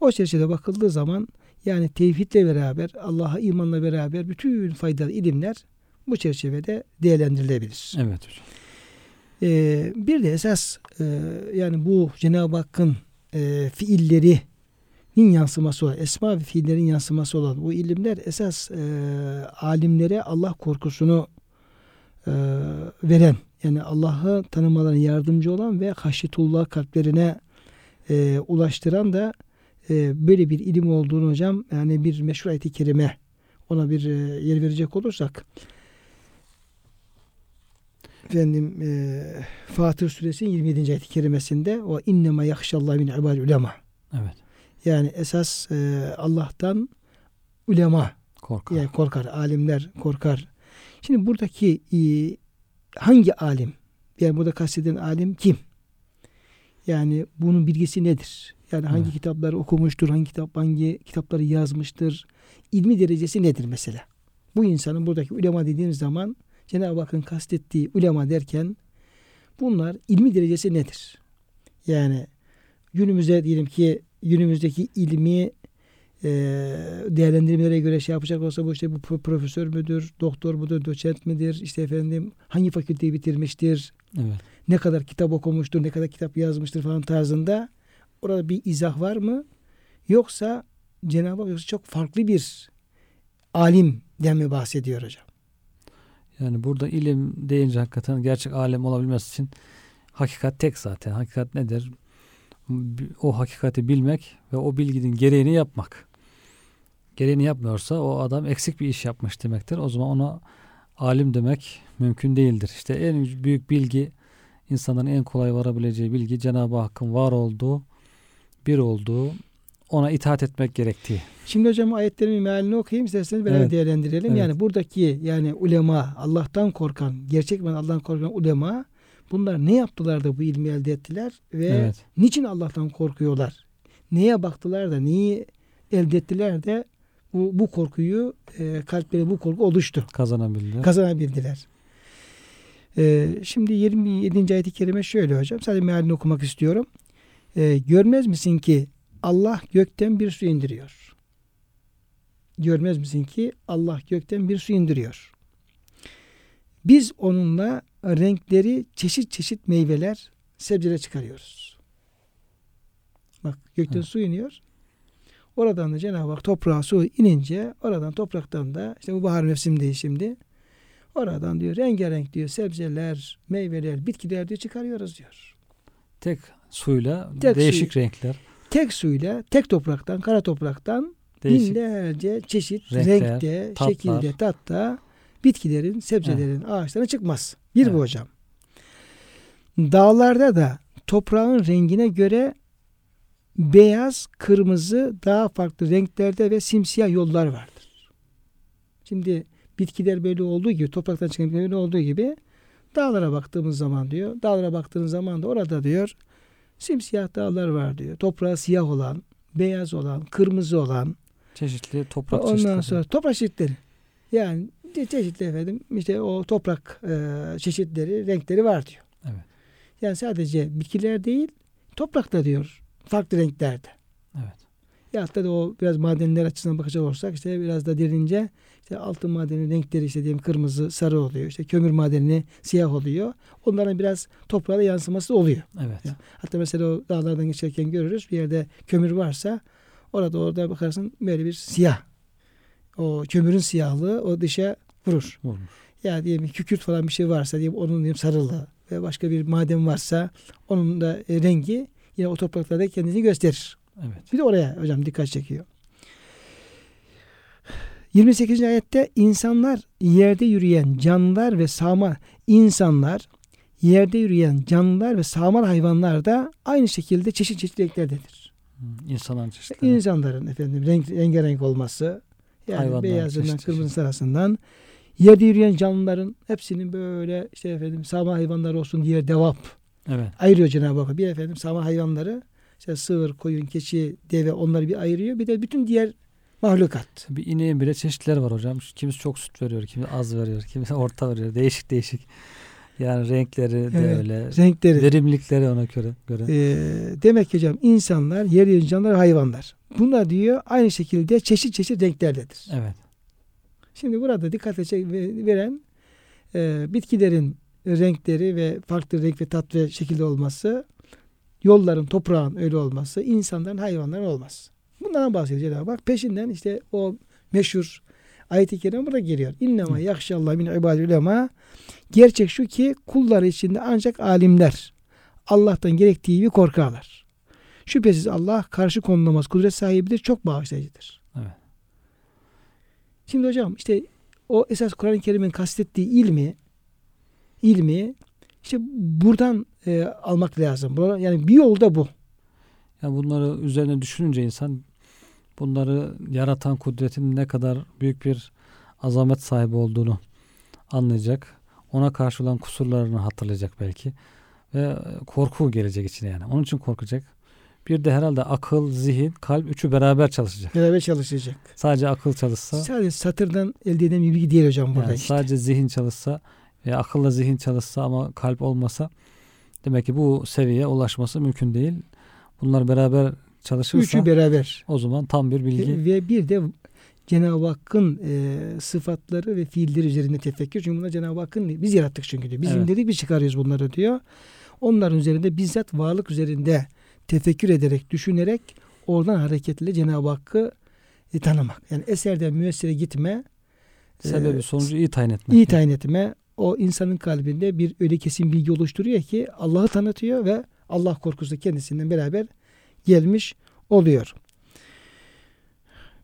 o çerçevede bakıldığı zaman yani tevhidle beraber, Allah'a imanla beraber bütün faydalı ilimler bu çerçevede değerlendirilebilir. Evet hocam. Ee, bir de esas e, yani bu Cenab-ı Hakk'ın e, fiillerinin yansıması olan, esma ve fiillerin yansıması olan bu ilimler esas e, alimlere Allah korkusunu e, veren, yani Allah'ı tanımalarına yardımcı olan ve haşyetullah kalplerine e, ulaştıran da e, böyle bir ilim olduğunu hocam yani bir meşru ayet-i kerime ona bir e, yer verecek olursak efendim e, Fatır suresinin 27. ayet-i kerimesinde o innema yakşallah min ibadil ulema Evet. yani esas e, Allah'tan ulema Korkar. yani korkar, alimler korkar. Şimdi buradaki e, hangi alim? Yani burada kastedilen alim kim? Yani bunun bilgisi nedir? Yani hangi Evet. kitapları okumuştur, hangi kitap hangi kitapları yazmıştır? İlmi derecesi nedir mesela? Bu insanın buradaki ulema dediğimiz zaman Cenab-ı Hakk'ın kastettiği ulema derken bunlar ilmi derecesi nedir? Yani günümüzde diyelim ki günümüzdeki ilmi e, değerlendirmelere göre şey yapacak olsa bu işte bu profesör müdür, doktor mudur, doçent midir, işte efendim hangi fakülteyi bitirmiştir, Evet. ne kadar kitap okumuştur, ne kadar kitap yazmıştır falan tarzında orada bir izah var mı? Yoksa Cenab-ı Hak yoksa çok farklı bir alimden mi bahsediyor hocam? Yani burada ilim deyince hakikaten gerçek alem olabilmesi için hakikat tek zaten. Hakikat nedir? O hakikati bilmek ve o bilginin gereğini yapmak. Gereğini yapmıyorsa o adam eksik bir iş yapmış demektir. O zaman ona alim demek mümkün değildir. İşte en büyük bilgi insanların en kolay varabileceği bilgi Cenab-ı Hakk'ın var olduğu, bir olduğu, ona itaat etmek gerektiği. Şimdi hocam ayetlerin mealini okuyayım isterseniz beraber Evet. değerlendirelim. Evet. Yani buradaki yani ulema Allah'tan korkan, gerçek manada Allah'tan korkan ulema bunlar ne yaptılar da bu ilmi elde ettiler ve Evet. niçin Allah'tan korkuyorlar? Neye baktılar da neyi elde ettiler de bu, bu korkuyu e, kalpleri bu korku oluştu. Kazanabildi. Kazanabildiler. E, şimdi 27. ayet-i kerime şöyle hocam. Sadece mealini okumak istiyorum. E, görmez misin ki Allah gökten bir su indiriyor. Görmez misin ki Allah gökten bir su indiriyor. Biz onunla renkleri çeşit çeşit meyveler, sebzeler çıkarıyoruz. Bak gökten Hı. su iniyor. Oradan da Cenab-ı Hak toprağa su inince oradan topraktan da işte bu bahar mevsimdeyiz şimdi. Oradan diyor rengarenk diyor sebzeler, meyveler, bitkiler diyor çıkarıyoruz diyor. Tek suyla Tek değişik suyu. renkler, Tek suyla, tek topraktan, kara topraktan değişik binlerce çeşit renkler, renkte, tatlar. şekilde, tatta bitkilerin, sebzelerin, ağaçların çıkmaz. Bir bu Evet. hocam. Dağlarda da toprağın rengine göre beyaz, kırmızı, daha farklı renklerde ve simsiyah yollar vardır. Şimdi bitkiler böyle olduğu gibi, topraktan çıkan bitkiler böyle olduğu gibi dağlara baktığımız zaman diyor, dağlara baktığınız zaman da orada diyor simsiyah dağlar var diyor. Toprağı siyah olan, beyaz olan, kırmızı olan, çeşitli toprak Ondan çeşitleri. sonra toprak çeşitleri. Yani çe- çeşitli efendim işte o toprak e, çeşitleri, renkleri var diyor. Evet. Yani sadece bitkiler değil, toprakta diyor. Farklı renklerde. Evet. Ya da o biraz madenler açısından bakacak olursak işte biraz da derince işte altın madenin renkleri işte diyelim kırmızı, sarı oluyor. İşte kömür madeni siyah oluyor. Onların biraz toprağa yansıması oluyor. Evet. Ya. Hatta mesela o dağlardan geçerken görürüz. Bir yerde kömür varsa orada orada bakarsın böyle bir siyah. O kömürün siyahlığı o dışa vurur. Vurmuş. Ya diyelim kükürt falan bir şey varsa diyelim onun diyelim sarılı ve başka bir maden varsa onun da e, rengi yine o topraklarda kendini gösterir. Evet. Bir de oraya hocam dikkat çekiyor. 28. ayette insanlar yerde yürüyen canlılar ve sağma insanlar yerde yürüyen canlılar ve sağmal hayvanlar da aynı şekilde çeşit çeşit renklerdedir. Hı, İnsanların çeşitleri. İnsanların efendim renk rengarenk olması yani Hayvanlar beyazından kırmızı çeşit. sarısından yerde yürüyen canlıların hepsinin böyle işte efendim sağma hayvanlar olsun diye devap Evet. ayırıyor Cenab-ı Hak. Bir efendim sağma hayvanları işte sığır, koyun, keçi, deve onları bir ayırıyor. Bir de bütün diğer mahlukat. Bir ineğin bile çeşitleri var hocam. Kimisi çok süt veriyor, kimisi az veriyor, kimisi orta veriyor. Değişik değişik. Yani renkleri de Evet, öyle. Renkleri. Verimlilikleri ona göre. göre. Ee, demek ki hocam insanlar, yer canlılar, hayvanlar. Bunlar diyor aynı şekilde çeşit çeşit renklerdedir. Evet. Şimdi burada dikkate çek- ve- veren e, bitkilerin renkleri ve farklı renk ve tat ve şekilde olması, yolların, toprağın öyle olması, insanların, hayvanların olması. Bunlardan bahsediyor Cenab-ı Hak. Peşinden işte o meşhur ayet-i kerime burada geliyor. İnnema yakşallah min ibadil ulema. Gerçek şu ki kulları içinde ancak alimler Allah'tan gerektiği gibi korkarlar. Şüphesiz Allah karşı konulamaz kudret sahibidir, çok bağışlayıcıdır. Evet. Şimdi hocam işte o esas Kur'an-ı Kerim'in kastettiği ilmi ilmi işte buradan e, almak lazım. Yani bir yolda bu. Yani bunları üzerine düşününce insan bunları yaratan kudretin ne kadar büyük bir azamet sahibi olduğunu anlayacak. Ona karşı olan kusurlarını hatırlayacak belki. Ve korku gelecek içine yani. Onun için korkacak. Bir de herhalde akıl, zihin, kalp üçü beraber çalışacak. Beraber çalışacak. Sadece akıl çalışsa, Sadece satırdan elde edilen bir bilgi değil hocam burada yani işte. sadece zihin çalışsa ve akılla zihin çalışsa ama kalp olmasa demek ki bu seviyeye ulaşması mümkün değil. Bunlar beraber çalışırsa Üçü beraber. o zaman tam bir bilgi. Ve bir de Cenab-ı Hakk'ın e, sıfatları ve fiilleri üzerinde tefekkür. Çünkü bunlar Cenab-ı Hakk'ın biz yarattık çünkü diyor. Bizim Evet. dedik biz çıkarıyoruz bunları diyor. Onların üzerinde bizzat varlık üzerinde tefekkür ederek, düşünerek oradan hareketle Cenab-ı Hakk'ı e, tanımak. Yani eserden müessire gitme, e, Sebebi sonucu iyi tayin etmek. iyi tayin etme o insanın kalbinde bir öyle kesin bilgi oluşturuyor ki Allah'ı tanıtıyor ve Allah korkusu kendisinden beraber gelmiş oluyor.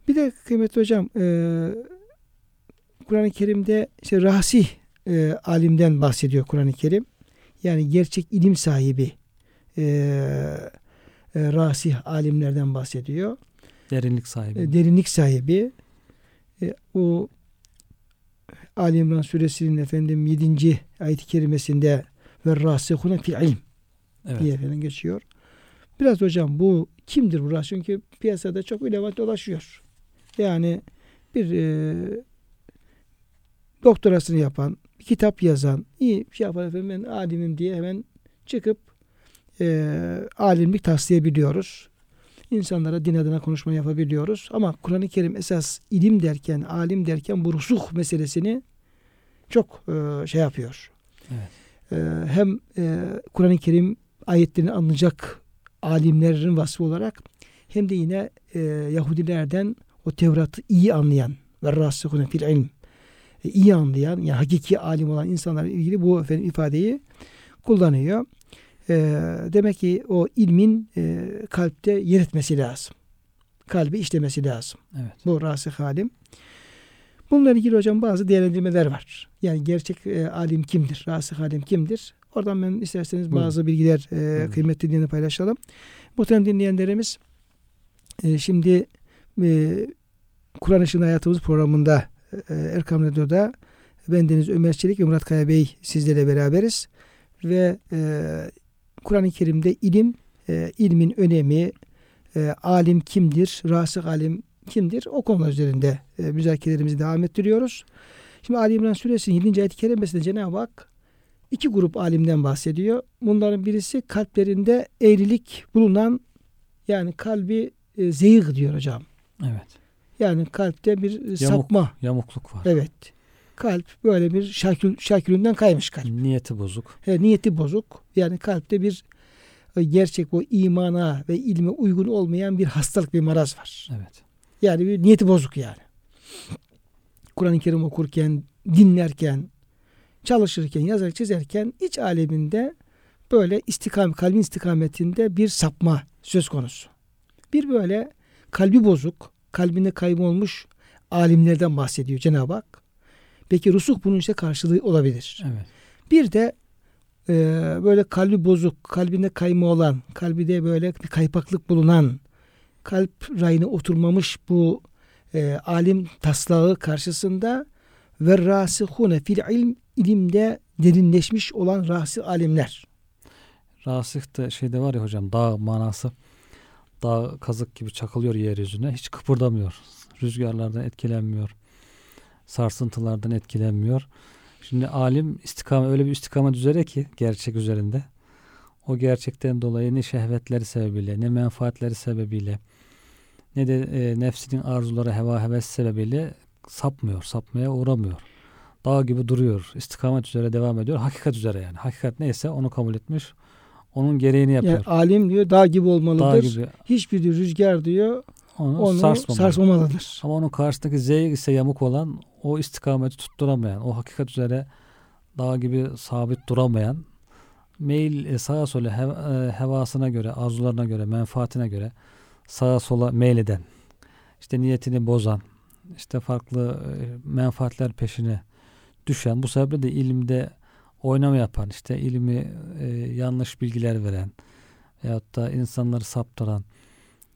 Bir de kıymetli hocam e, Kur'an-ı Kerim'de işte rasih e, alimden bahsediyor Kur'an-ı Kerim. Yani gerçek ilim sahibi e, e, rasih alimlerden bahsediyor. Derinlik sahibi. E, derinlik sahibi e, o Ali İmran suresinin efendim 7. ayet-i kerimesinde ve rasihune fil ilm evet. diye efendim geçiyor. Biraz hocam bu kimdir bu rasih? Çünkü piyasada çok ülevat dolaşıyor. Yani bir e, doktorasını yapan, kitap yazan, iyi bir şey yapan efendim ben alimim diye hemen çıkıp e, alimlik taslayabiliyoruz. İnsanlara din adına konuşma yapabiliyoruz. Ama Kur'an-ı Kerim esas ilim derken, alim derken bu rusuh meselesini çok e, şey yapıyor. Evet. E, hem e, Kur'an-ı Kerim ayetlerini anlayacak alimlerin vasfı olarak hem de yine e, Yahudilerden o Tevrat'ı iyi anlayan ve rasihune fil ilm e, iyi anlayan yani hakiki alim olan insanlarla ilgili bu efendim ifadeyi kullanıyor. E, demek ki o ilmin e, kalpte yer etmesi lazım. Kalbi işlemesi lazım. Evet. Bu rasih alim. Bununla ilgili hocam bazı değerlendirmeler var. Yani gerçek e, alim kimdir? Rasih alim kimdir? Oradan ben isterseniz Buyurun. bazı bilgiler e, Buyurun. kıymetli dinleyenlerle paylaşalım. Muhterem dinleyenlerimiz e, şimdi e, Kur'an Işığında Hayatımız programında e, Erkam Radyo'da bendeniz Ömer Çelik ve Murat Kaya Bey sizlerle beraberiz. Ve e, Kur'an-ı Kerim'de ilim, e, ilmin önemi, e, alim kimdir, rasık alim kimdir? O konular üzerinde e, müzakerelerimizi devam ettiriyoruz. Şimdi Ali İmran Suresinin 7. ayet-i kerimesinde Cenab-ı Hak iki grup alimden bahsediyor. Bunların birisi kalplerinde eğrilik bulunan yani kalbi e, zeyık diyor hocam. Evet. Yani kalpte bir e, Yamuk. sapma. Yamukluk var. Evet. Kalp böyle bir şakül, şakülünden kaymış kalp. Niyeti bozuk. He, niyeti bozuk. Yani kalpte bir e, gerçek o imana ve ilme uygun olmayan bir hastalık, bir maraz var. Evet. Yani bir niyeti bozuk yani. Kur'an-ı Kerim okurken, dinlerken, çalışırken, yazar, çizerken iç aleminde böyle istikam, kalbin istikametinde bir sapma söz konusu. Bir böyle kalbi bozuk, kalbinde kaybolmuş alimlerden bahsediyor Cenab-ı Hak. Peki rusuh bunun işte karşılığı olabilir. Evet. Bir de e, böyle kalbi bozuk, kalbinde kayma olan, kalbide böyle bir kaypaklık bulunan, kalp rayına oturmamış bu e, alim taslağı karşısında ve rasihune fil ilm ilimde derinleşmiş olan rasih alimler. Rasih de şeyde var ya hocam dağ manası. Dağ kazık gibi çakılıyor yeryüzüne. Hiç kıpırdamıyor. Rüzgarlardan etkilenmiyor. Sarsıntılardan etkilenmiyor. Şimdi alim istikame öyle bir istikamet üzere ki gerçek üzerinde. O gerçekten dolayı ne şehvetleri sebebiyle ne menfaatleri sebebiyle ne de e, nefsinin arzuları heva heves sebebiyle sapmıyor, sapmaya uğramıyor. Dağ gibi duruyor. istikamet üzere devam ediyor. Hakikat üzere yani. Hakikat neyse onu kabul etmiş. Onun gereğini yapıyor. Yani alim diyor dağ gibi olmalıdır. Dağ gibi Hiçbir rüzgar diyor onu, onu sarsmamalı. sarsmamalıdır. Ama onun karşısındaki zeyg ise yamuk olan o istikameti tutturamayan, o hakikat üzere dağ gibi sabit duramayan, meyil e, sağa sola e, hevasına göre, arzularına göre, menfaatine göre sağa sola meyleden, işte niyetini bozan, işte farklı e, menfaatler peşine düşen, bu sebeple de ilimde oynama yapan, işte ilmi e, yanlış bilgiler veren veyahut da insanları saptıran,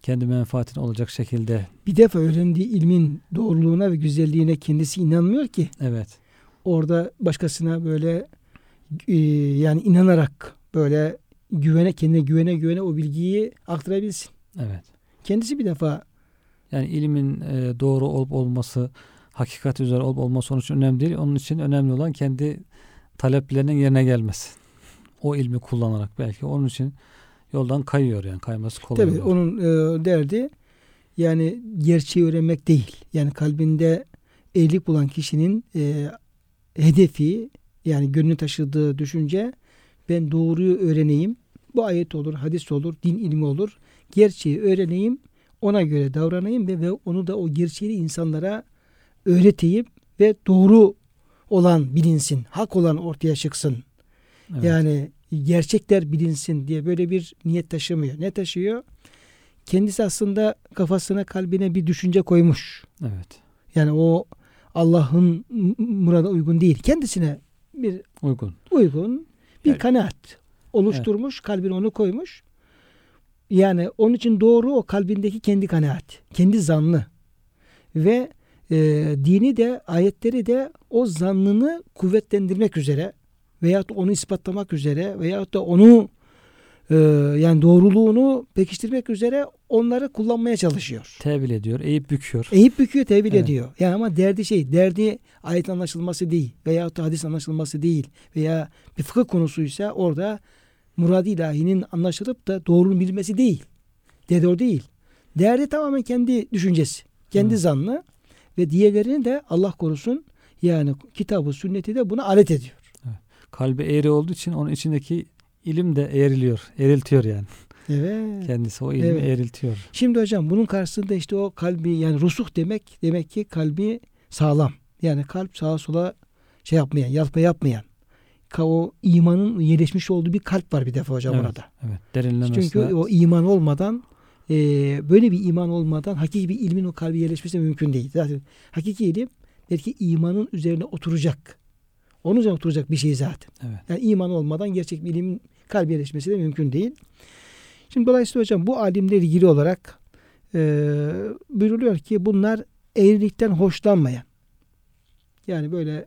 kendi menfaatine olacak şekilde Bir defa öğrendiği ilmin doğruluğuna ve güzelliğine kendisi inanmıyor ki. evet orada başkasına böyle e, yani inanarak böyle güvene kendine güvene güvene o bilgiyi aktarabilsin. Evet. Kendisi bir defa Yani ilimin e, doğru olup olması, hakikat üzere olup olması onun için önemli değil. Onun için önemli olan kendi taleplerinin yerine gelmesi. O ilmi kullanarak belki onun için yoldan kayıyor yani kayması kolay. tabii oluyor. onun e, derdi yani gerçeği öğrenmek değil. Yani kalbinde eğilik bulan kişinin e, hedefi yani gönlü taşıdığı düşünce ben doğruyu öğreneyim. Bu ayet olur, hadis olur, din ilmi olur. Gerçeği öğreneyim, ona göre davranayım ve, ve onu da o gerçeği insanlara öğreteyim ve doğru olan bilinsin, hak olan ortaya çıksın. Evet. Yani gerçekler bilinsin diye böyle bir niyet taşımıyor. Ne taşıyor? Kendisi aslında kafasına, kalbine bir düşünce koymuş. evet. Yani o Allah'ın murada uygun değil. Kendisine bir Uygun. uygun bir Evet. kanaat oluşturmuş. Kalbine onu koymuş. Yani onun için doğru o kalbindeki kendi kanaat. Kendi zannı. Ve e, dini de ayetleri de o zannını kuvvetlendirmek üzere veyahut onu ispatlamak üzere veyahut da onu e, yani doğruluğunu pekiştirmek üzere onları kullanmaya çalışıyor. Tevil ediyor, eğip büküyor. Eğip büküyor, tevil Evet. ediyor. Yani ama derdi şey, derdi ayet anlaşılması değil veya da hadis anlaşılması değil veya bir fıkıh konusuysa orada murad-ı ilahinin anlaşılıp da doğrunun bilmesi değil. Derdi o değil. Derdi tamamen kendi düşüncesi, kendi Hı. zannı ve diğerlerini de Allah korusun yani kitabı, sünneti de buna alet ediyor. Kalbi eğri olduğu için onun içindeki ilim de eğriliyor. Eğriltiyor yani. Evet. Kendisi o ilmi Evet. eğriltiyor. Şimdi hocam bunun karşısında işte o kalbi yani rusuh demek demek ki kalbi sağlam. Yani kalp sağa sola şey yapmayan, yatma yapmayan. O imanın yerleşmiş olduğu bir kalp var bir defa hocam Evet. orada. Evet. Derinlemesine. Çünkü o iman olmadan e, böyle bir iman olmadan hakiki bir ilmin o kalbi yerleşmesi de mümkün değil. Zaten hakiki ilim belki imanın üzerine oturacak. Onun üzerine oturacak bir şey zaten. Evet. Yani iman olmadan gerçek bir ilimin kalbe yerleşmesi de mümkün değil. Şimdi dolayısıyla hocam bu alimle ilgili olarak e, buyuruluyor ki bunlar eğrilikten hoşlanmayan yani böyle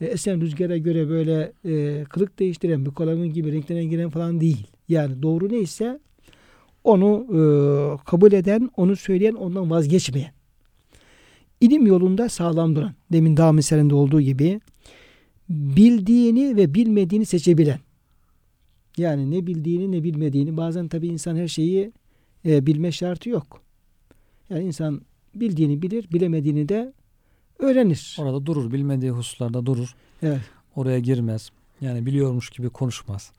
e, esen rüzgara göre böyle e, kılık değiştiren bir kolamun gibi renklenen giren falan değil. Yani doğru neyse onu e, kabul eden, onu söyleyen, ondan vazgeçmeyen. İlim yolunda sağlam duran. Demin daha misalinde olduğu gibi bildiğini ve bilmediğini seçebilen. Yani ne bildiğini ne bilmediğini. Bazen tabii insan her şeyi e, bilme şartı yok. Yani insan bildiğini bilir, bilemediğini de öğrenir. Orada durur. Bilmediği hususlarda durur. Evet. Oraya girmez. Yani biliyormuş gibi konuşmaz.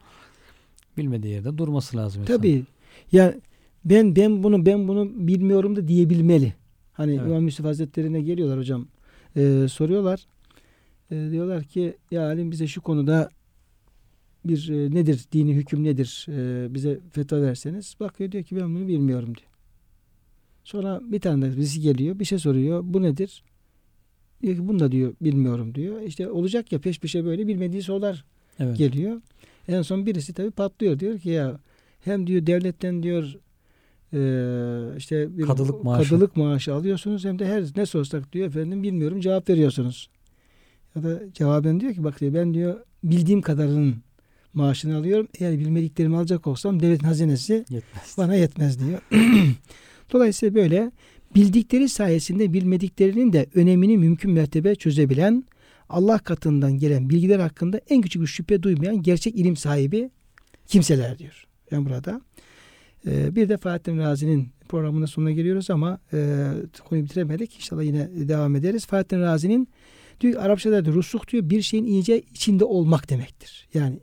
Bilmediği yerde durması lazım. Tabii. Ya ben ben bunu ben bunu bilmiyorum da diyebilmeli. Hani Evet. İmam Yusuf Hazretleri'ne geliyorlar hocam. Ee, soruyorlar. Ee, diyorlar ki ya alim bize şu konuda bir e, nedir dini hüküm nedir Ee, bize fetva verseniz bakıyor diyor ki ben bunu bilmiyorum diyor. Sonra bir tane de birisi geliyor bir şey soruyor bu nedir? Diyor ki bunu da diyor bilmiyorum diyor. İşte olacak ya peş peşe böyle bilmediği sorular Evet. geliyor. En son birisi tabii patlıyor. Diyor ki ya hem diyor devletten diyor eee, işte bir Kadılık maaşı. kadılık maaşı alıyorsunuz hem de her ne sorsak diyor efendim bilmiyorum cevap veriyorsunuz. Ya da cevaben diyor ki bak diyor ben diyor bildiğim kadarının maaşını alıyorum. Eğer bilmediklerimi alacak olsam devletin hazinesi Yetmez. bana yetmez diyor. Dolayısıyla böyle bildikleri sayesinde bilmediklerinin de önemini mümkün mertebe çözebilen Allah katından gelen bilgiler hakkında en küçük bir şüphe duymayan gerçek ilim sahibi kimseler diyor. Yani burada. Ee, bir de Fahrettin Razi'nin programının sonuna geliyoruz ama e, konuyu bitiremedik. İnşallah yine devam ederiz. Fahrettin Razi'nin diyor Arapçada diyor, rusuh diyor bir şeyin iyice içinde olmak demektir. Yani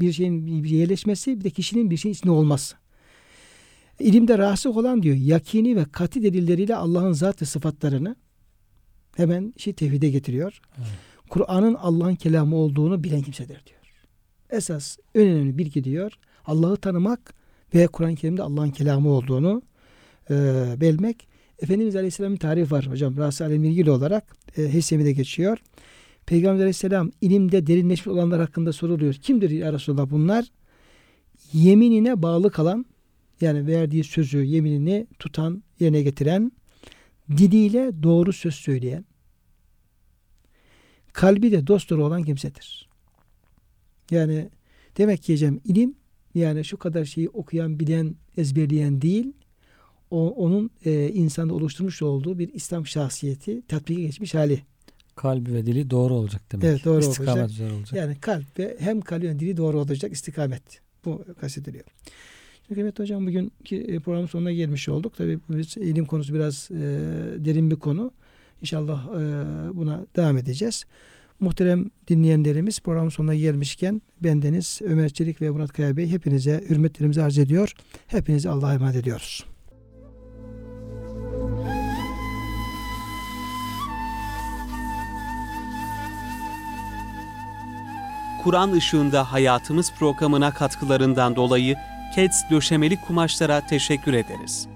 bir şeyin bir yerleşmesi bir de kişinin bir şeyin içinde olması. İlimde rasıh olan diyor yakini ve kati delilleriyle Allah'ın zat ve sıfatlarını hemen işi tevhide getiriyor. Evet. Kur'an'ın Allah'ın kelamı olduğunu bilen kimsedir diyor. Esas en önemli bilgi diyor Allah'ı tanımak ve Kur'an-ı Kerim'de Allah'ın kelamı olduğunu e, bilmek. Efendimiz Aleyhisselam'ın tarifi var hocam. Rası Alem'le ilgili olarak e, Hesemi'de geçiyor. Peygamber Aleyhisselam ilimde derinleşmiş olanlar hakkında soruluyor. Kimdir ya Resulallah bunlar? Yeminine bağlı kalan yani verdiği sözü, yeminini tutan, yerine getiren, diliyle doğru söz söyleyen, kalbi de dost doğru olan kimsedir. Yani demek ki hocam ilim Yani şu kadar şeyi okuyan, bilen, ezberleyen değil, o, onun e, insanda oluşturmuş olduğu bir İslam şahsiyeti tatbike geçmiş hali. Kalbi ve dili doğru olacak demek. Evet, doğru İstikamet olacak. olacak. Yani kalp ve hem kalbi hem dili doğru olacak istikamet. Bu kastediliyor. Kıymetli hocam bugünkü e, programın sonuna gelmiş olduk. Tabii biz ilim konusu biraz e, derin bir konu. İnşallah e, buna devam edeceğiz. Muhterem dinleyenlerimiz programın sonuna gelmişken bendeniz Ömer Çelik ve Murat Kaya Bey hepinize hürmetlerimizi arz ediyor. Hepinize Allah'a emanet ediyoruz. Kur'an ışığında hayatımız programına katkılarından dolayı KEDS döşemeli kumaşlara teşekkür ederiz.